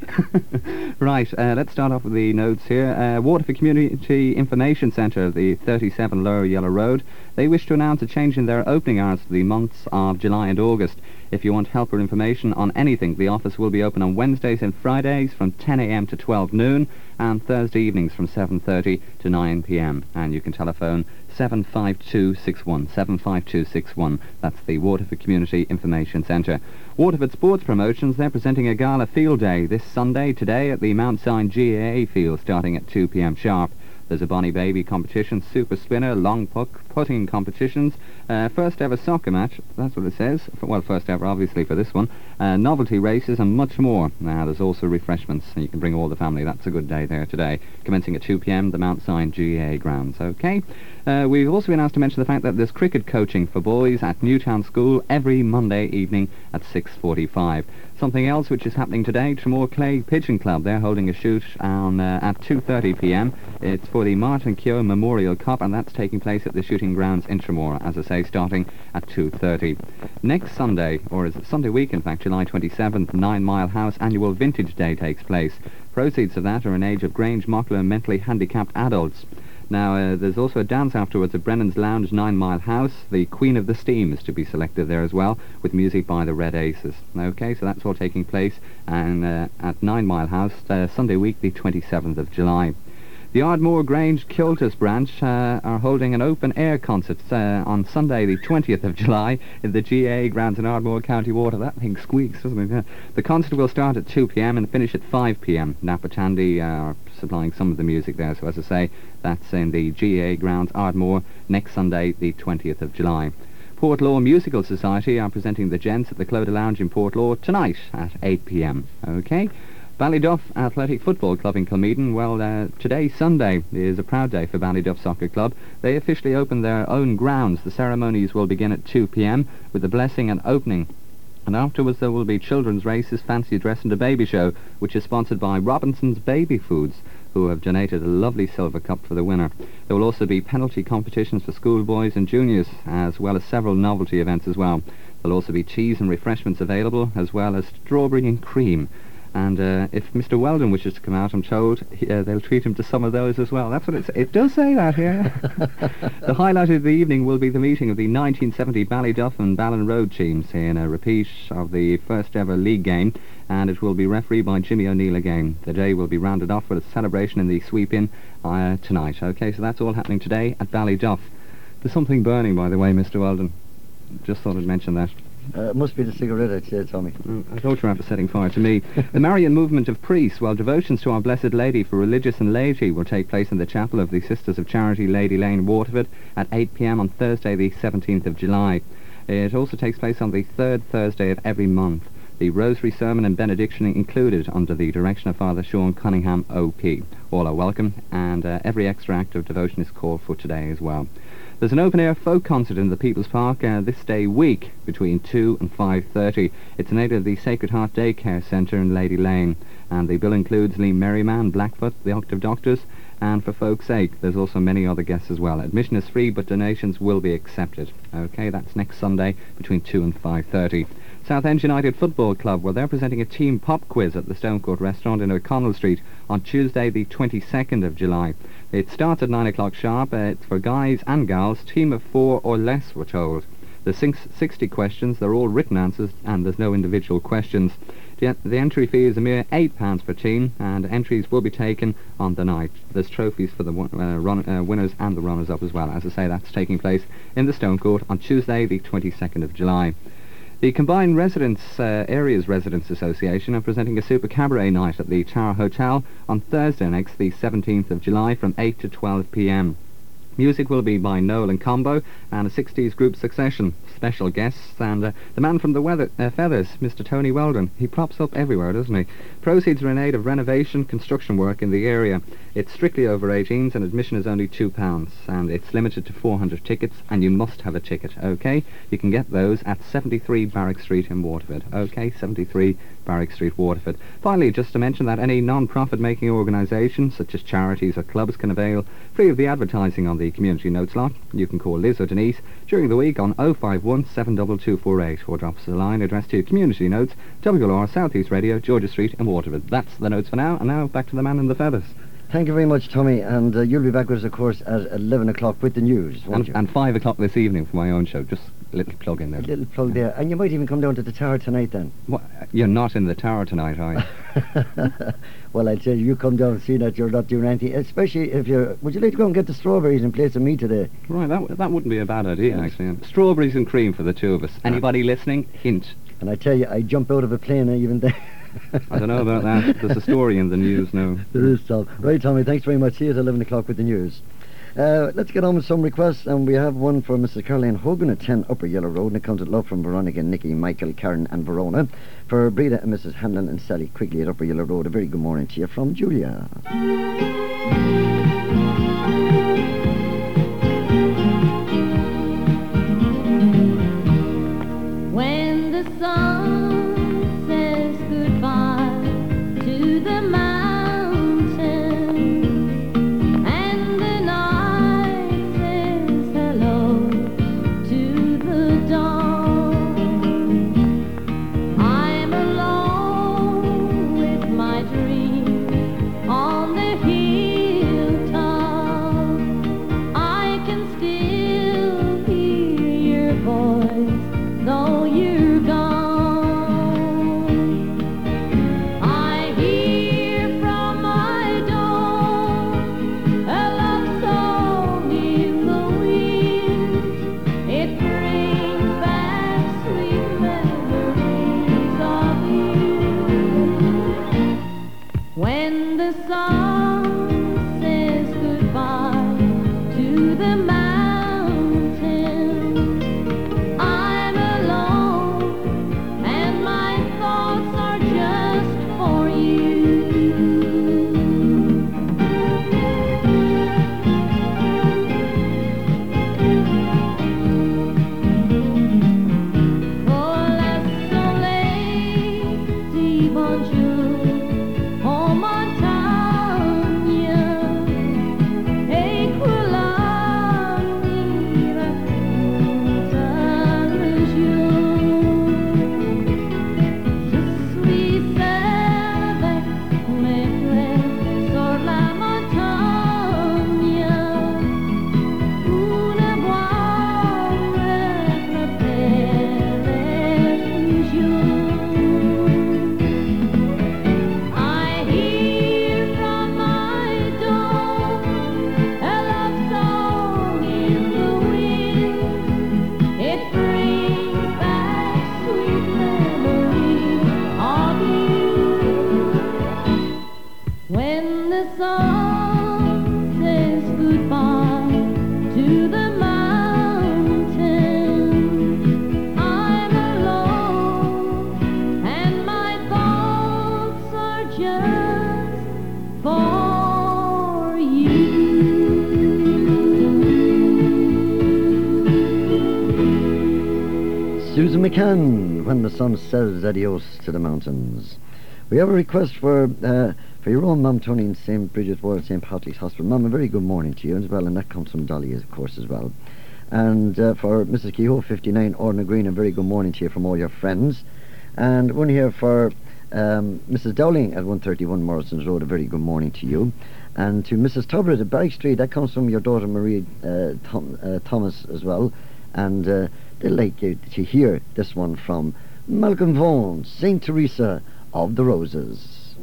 right, uh, let's start off with the notes here. Uh, Waterford Community Information Centre, the 37 Lower Yellow Road, they wish to announce a change in their opening hours for the months of July and August. If you want help or information on anything, the office will be open on Wednesdays and Fridays from 10am to 12 noon and Thursday evenings from 7.30 to 9pm. And you can telephone 75261, 75261. That's the Waterford Community Information Centre. Waterford Sports Promotions, they're presenting a gala field day this Sunday, today at the Mount Sion GAA field starting at 2pm sharp. There's a Bonnie Baby competition, super spinner, long puck, putting competitions, uh, first ever soccer match, that's what it says. Well, first ever obviously for this one. Uh, novelty races and much more. Now, there's also refreshments, and you can bring all the family. That's a good day there today. Commencing at 2pm, the Mount Sion GA grounds, okay? Uh, we've also been asked to mention the fact that there's cricket coaching for boys at Newtown School every Monday evening at 6.45. Something else which is happening today, Tramore Clay Pigeon Club. They're holding a shoot on uh, at 2.30pm. It's for the Martin Keogh Memorial Cup, and that's taking place at the shooting grounds in Tramore, as I say, starting at 2.30. Next Sunday, or is it Sunday week, in fact, July 27th, Nine Mile House Annual Vintage Day takes place. Proceeds of that are in age of Grange Mockler mentally handicapped adults. Now, uh, there's also a dance afterwards at Brennan's Lounge, Nine Mile House. The Queen of the Steam is to be selected there as well, with music by the Red Aces. Okay, so that's all taking place and, uh, at Nine Mile House, uh, Sunday week, the 27th of July. The Ardmore Grange Comhaltas branch uh, are holding an open-air concert uh, on Sunday, the 20th of July, in the GA grounds in Ardmore, County Water. That thing squeaks, doesn't it? Yeah. The concert will start at 2 p.m. and finish at 5 p.m. Napa Tandy uh, supplying some of the music there, so as I say, that's in the GA grounds, Ardmore, next Sunday, the 20th of July. Portlaw Musical Society are presenting the Gents at the Clodagh Lounge in Portlaw tonight at 8 p.m. Okay? Ballyduff Athletic Football Club in Kilmeaden, well, uh, today, Sunday, is a proud day for Ballyduff Soccer Club. They officially open their own grounds. The ceremonies will begin at 2 p.m. with the blessing and opening. And afterwards there will be children's races, fancy dress and a baby show, which is sponsored by Robinson's Baby Foods, who have donated a lovely silver cup for the winner. There will also be penalty competitions for schoolboys and juniors, as well as several novelty events as well. There'll also be cheese and refreshments available, as well as strawberry and cream. And uh, if Mr. Weldon wishes to come out, I'm told he, uh, they'll treat him to some of those as well. That's what it, it does say that here. the highlight of the evening will be the meeting of the 1970 Ballyduff and Ballon Road teams in a repeat of the first ever league game, and it will be refereed by Jimmy O'Neill again. The day will be rounded off with a celebration in the sweep-in uh, tonight. Okay, so that's all happening today at Ballyduff. There's something burning, by the way, Mr. Weldon. Just thought I'd mention that. Uh, it must be the cigarette, I'd say, Tommy. I thought you were after setting fire to me. the Marian movement of priests, while devotions to Our Blessed Lady for religious and laity will take place in the chapel of the Sisters of Charity, Lady Lane, Waterford, at 8 p.m. on Thursday, the 17th of July. It also takes place on the third Thursday of every month. The Rosary Sermon and Benediction included under the direction of Father Sean Cunningham, O.P. All are welcome, and uh, every extra act of devotion is called for today as well. There's an open-air folk concert in the People's Park uh, this day week between 2 and 5.30. It's in aid of the Sacred Heart Daycare Centre in Lady Lane. And the bill includes Lee Merriman, Blackfoot, the Octave Doctors, and for folk's sake, there's also many other guests as well. Admission is free, but donations will be accepted. Okay, that's next Sunday between 2 and 5.30. Southend United Football Club, well, they're presenting a team pop quiz at the Stonecourt Restaurant in O'Connell Street on Tuesday, the 22nd of July. It starts at 9 o'clock sharp. Uh, it's for guys and gals, team of four or less, we're told. There's six, 60 questions, they're all written answers, and there's no individual questions. The, the entry fee is a mere £8 per team, and entries will be taken on the night. There's trophies for the uh, run, uh, winners and the runners-up as well. As I say, that's taking place in the Stone Court on Tuesday, the 22nd of July. The Combined Residents uh, Areas Residents Association are presenting a super cabaret night at the Tower Hotel on Thursday next, the 17th of July, from 8 to 12 p.m. Music will be by Noel and Combo and a 60s group succession. Special guests and uh, the man from the weather, uh, Feathers, Mr. Tony Weldon. He props up everywhere, doesn't he? Proceeds are in aid of renovation, construction work in the area. It's strictly over 18s and admission is only £2 and it's limited to 400 tickets and you must have a ticket, okay? You can get those at 73 Barrack Street in Waterford, okay? 73 Barrack Street, Waterford. Finally, just to mention that any non-profit making organisation, such as charities or clubs, can avail free of the advertising on the community notes lot. You can call Liz or Denise during the week on 051 72248 or drop us a line addressed to Community Notes, WLR Southeast Radio, George's Street in Waterford. That's the notes for now, and now back to the man in the feathers. Thank you very much, Tommy, and uh, you'll be back with us, of course, at 11 o'clock with the news, won't And, you? and 5 o'clock this evening for my own show. Just a little plug in there. A little plug there. And you might even come down to the tower tonight then. What, you're not in the tower tonight, are you? well, I tell you, you come down and see that you're not doing anything, especially if you're... Would you like to go and get the strawberries in place of me today? Right, that, w- that wouldn't be a bad idea, actually. Strawberries and cream for the two of us. Anybody listening? Hint. And I tell you, I jump out of a plane even there. I don't know about that. There's a story in the news now. There is, Tom. Right, Tommy, thanks very much. See you at 11 o'clock with the news. Uh, let's get on with some requests, and we have one for Mrs. Caroline Hogan at 10 Upper Yellow Road, and it comes with love from Veronica, Nicky, Michael, Karen, and Verona. For Breda and Mrs. Hanlon and Sally Quigley at Upper Yellow Road, a very good morning to you from Julia. When the sun the mountain When the Sun Says Adios to the Mountains. We have a request for uh, for your own mum, Tony, in St. Bridget Ward, St. Patrick's Hospital. Mum, a very good morning to you as well, and that comes from Dolly, of course, as well. And uh, for Mrs. Kehoe, 59, Orna Green, a very good morning to you from all your friends. And one here for um, Mrs. Dowling at 131 Morrison's Road, a very good morning to you. And to Mrs. Tubbard at Barrack Street, that comes from your daughter Marie uh, Tom, uh, Thomas as well. And uh, they'd like you to hear this one from Malcolm Vaughan, St. Teresa of the Roses.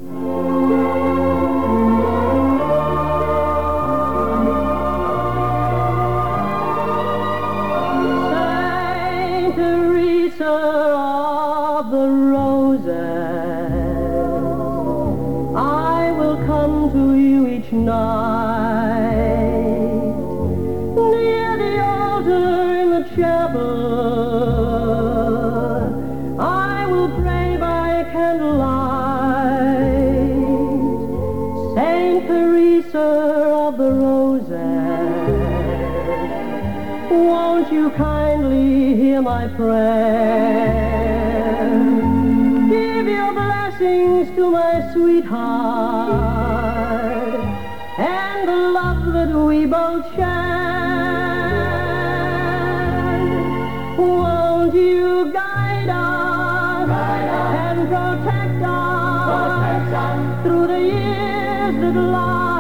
Teresa of the Roses. Won't you kindly hear my prayer? Give your blessings to my sweetheart and the love that we both share. Won't you guide us, and protect us, through the years that lie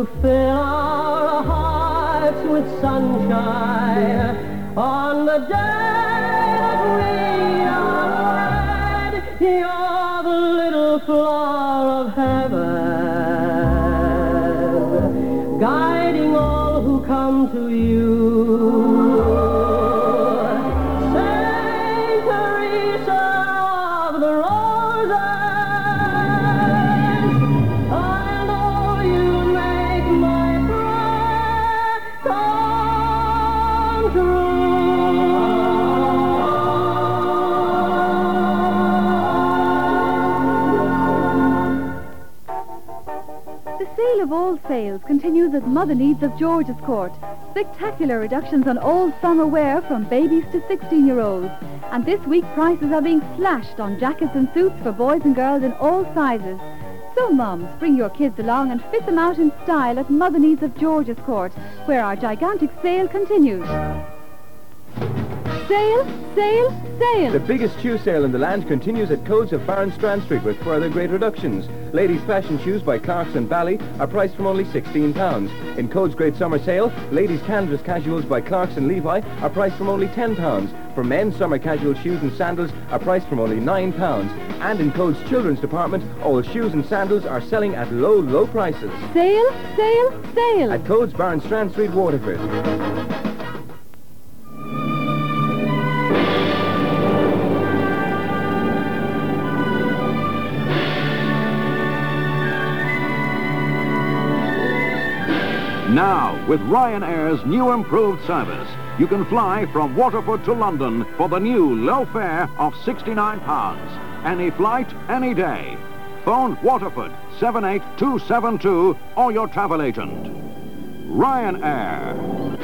Won't fill our hearts with sunshine on the day sales continues at Mother Needs of George's Court. Spectacular reductions on all summer wear from babies to 16-year-olds. And this week prices are being slashed on jackets and suits for boys and girls in all sizes. So mums, bring your kids along and fit them out in style at Mother Needs of George's Court, where our gigantic sale continues. Sale, sale, sale! The biggest shoe sale in the land continues at Codes of Barronstrand Street with further great reductions. Ladies' fashion shoes by Clarks and Bally are priced from only £16. In Codes' great summer sale, ladies' canvas casuals by Clarks and Levi are priced from only £10. For men's summer casual shoes and sandals are priced from only £9. And in Codes' children's department, all shoes and sandals are selling at low, low prices. Sale, sale, sale! At Codes Barronstrand Street, Waterford. Now, with Ryanair's new improved service, you can fly from Waterford to London for the new low fare of £69. Any flight, any day. Phone Waterford 78272 or your travel agent. Ryanair,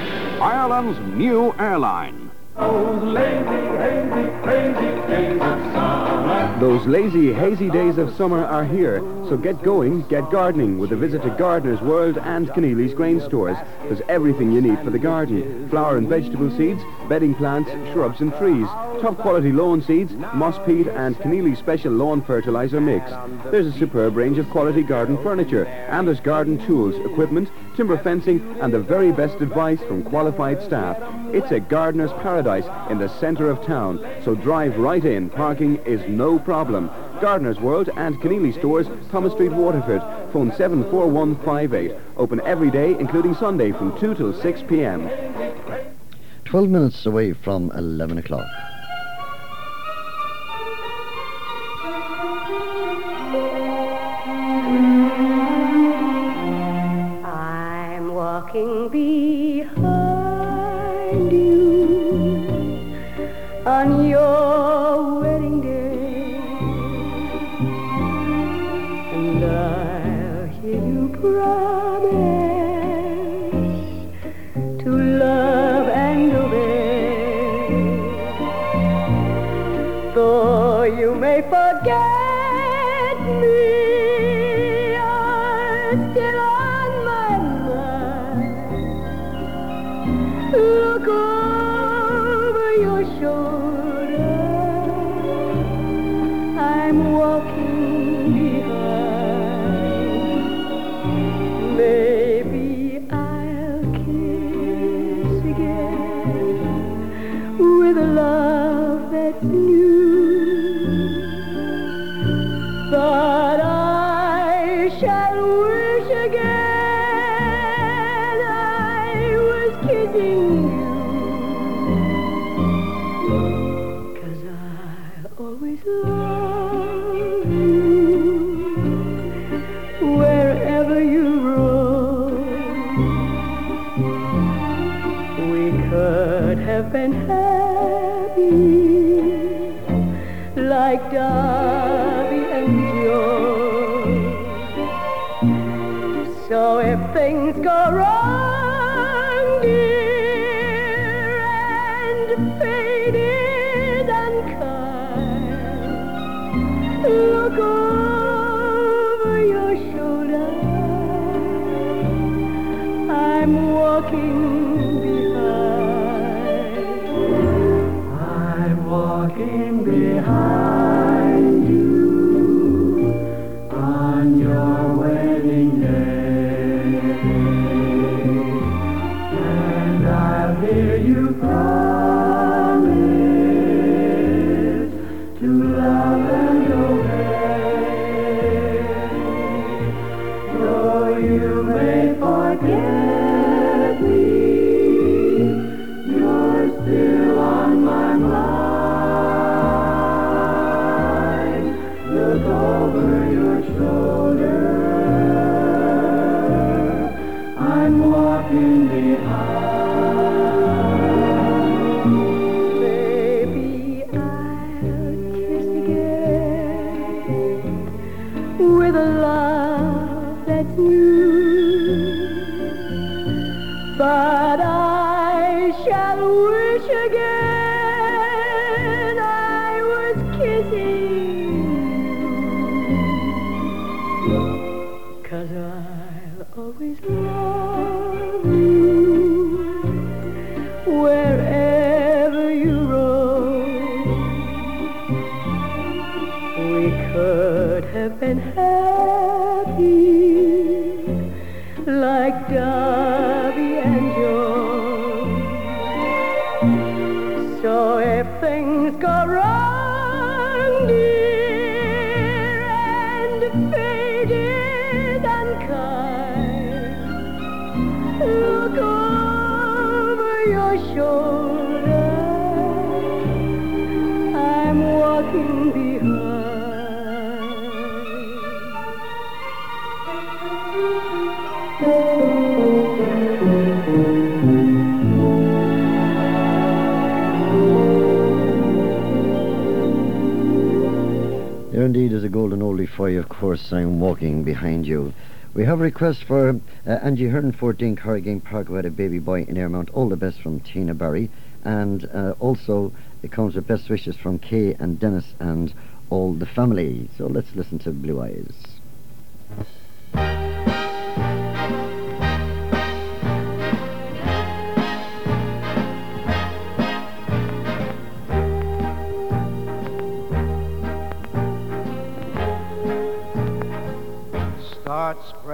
Ireland's new airline. Those lazy, hazy, days of summer. Those lazy, hazy days of summer are here, so get going, get gardening with a visit to Gardener's World and Keneally's grain stores. There's everything you need for the garden. Flower and vegetable seeds, bedding plants, shrubs and trees, top quality lawn seeds, moss peat and Keneally's special lawn fertilizer mix. There's a superb range of quality garden furniture, and there's garden tools, equipment, timber fencing and the very best advice from qualified staff. It's a gardener's paradise in the centre of town, so drive right in. Parking is no problem. Gardener's World and Keneally Stores, Thomas Street, Waterford. Phone 74158. Open every day, including Sunday, from 2 till 6 p.m. 12 minutes away from 11 o'clock. I'm walking behind We could have been happy like Darby and Joe. So if things go wrong, behind you. We have a request for uh, Angie Hearn, 14 Corrigan Park, who had a baby boy in Airmount. All the best from Tina Barry. And uh, also, it comes with best wishes from Kay and Dennis and all the family. So let's listen to Blue Eyes.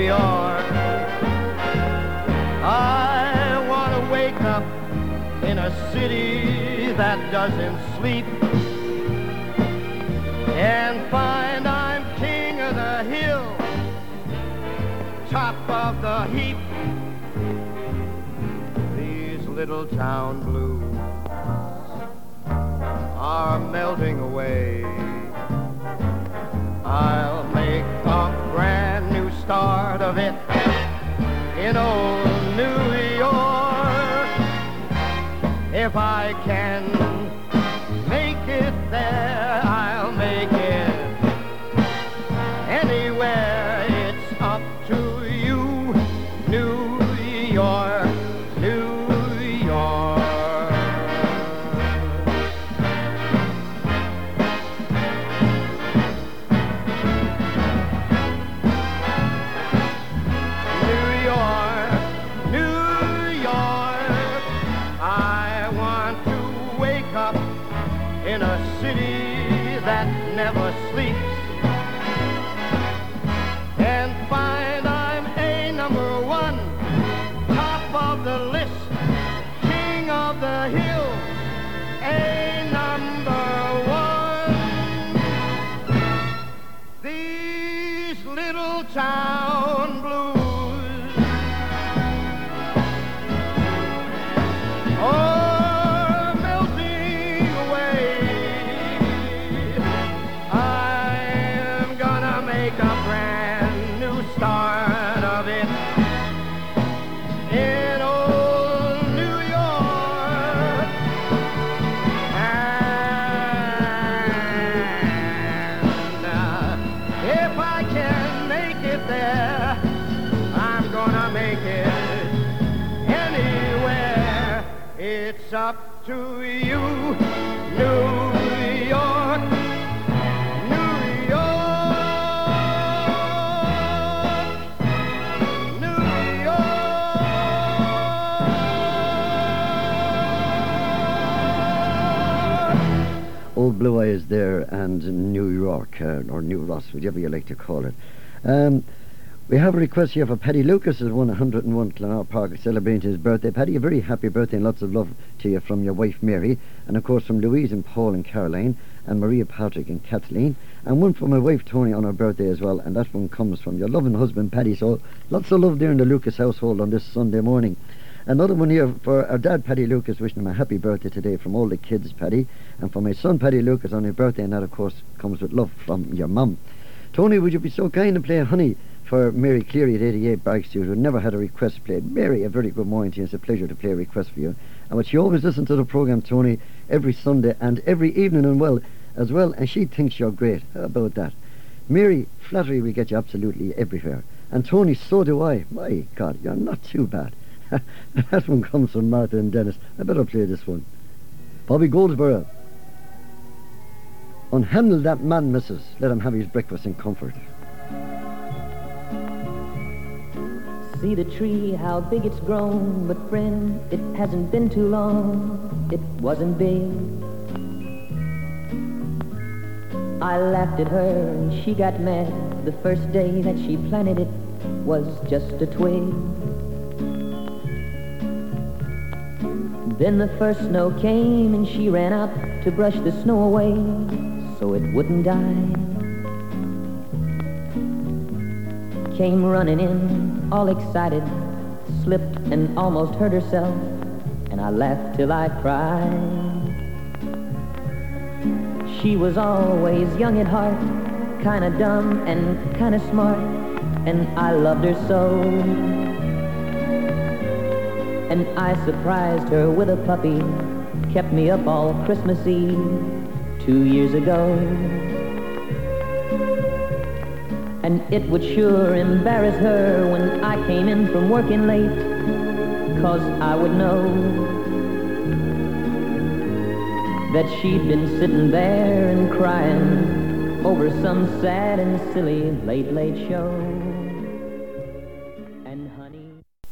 New York. I want to wake up in a city that doesn't sleep and find I'm king of the hill, top of the heap. These little town blues are melting away. I'll start of it in old New York. If I can it there, I'm gonna make it anywhere. It's up to you, New York, New York, New Old Blue Eyes there and New York, uh, or New Ross, whichever you like to call it. Um, we have a request here for Paddy Lucas, who's won 101 Clonard Park, celebrating his birthday. Paddy, a very happy birthday and lots of love to you from your wife Mary, and of course from Louise and Paul and Caroline, and Maria Patrick and Kathleen, and one for my wife Tony on her birthday as well, and that one comes from your loving husband Paddy. So lots of love there in the Lucas household on this Sunday morning. Another one here for our dad, Paddy Lucas, wishing him a happy birthday today from all the kids, Paddy. And for my son, Paddy Lucas, on his birthday, and that, of course, comes with love from your mum. Tony, would you be so kind to play Honey for Mary Cleary at 88 Bike Street, who never had a request played? Mary, a very good morning to you. It's a pleasure to play a request for you. And but she always listens to the programme, Tony, every Sunday and every evening and well as well, and she thinks you're great. How about that? Mary, flattery will get you absolutely everywhere. And Tony, so do I. My God, you're not too bad. that one comes from Martha and Dennis. I better play this one. Bobby Goldsboro. Unhandle that man, missus. Let him have his breakfast in comfort. See the tree, how big it's grown, but friend, it hasn't been too long. It wasn't big. I laughed at her and she got mad. The first day that she planted it was just a twig. Then the first snow came and she ran out to brush the snow away so it wouldn't die. Came running in, all excited, slipped and almost hurt herself, and I laughed till I cried. She was always young at heart, kinda dumb and kinda smart, and I loved her so. And I surprised her with a puppy, kept me up all Christmas Eve two years ago. And it would sure embarrass her when I came in from working late, cause I would know that she'd been sitting there and crying over some sad and silly late, late show.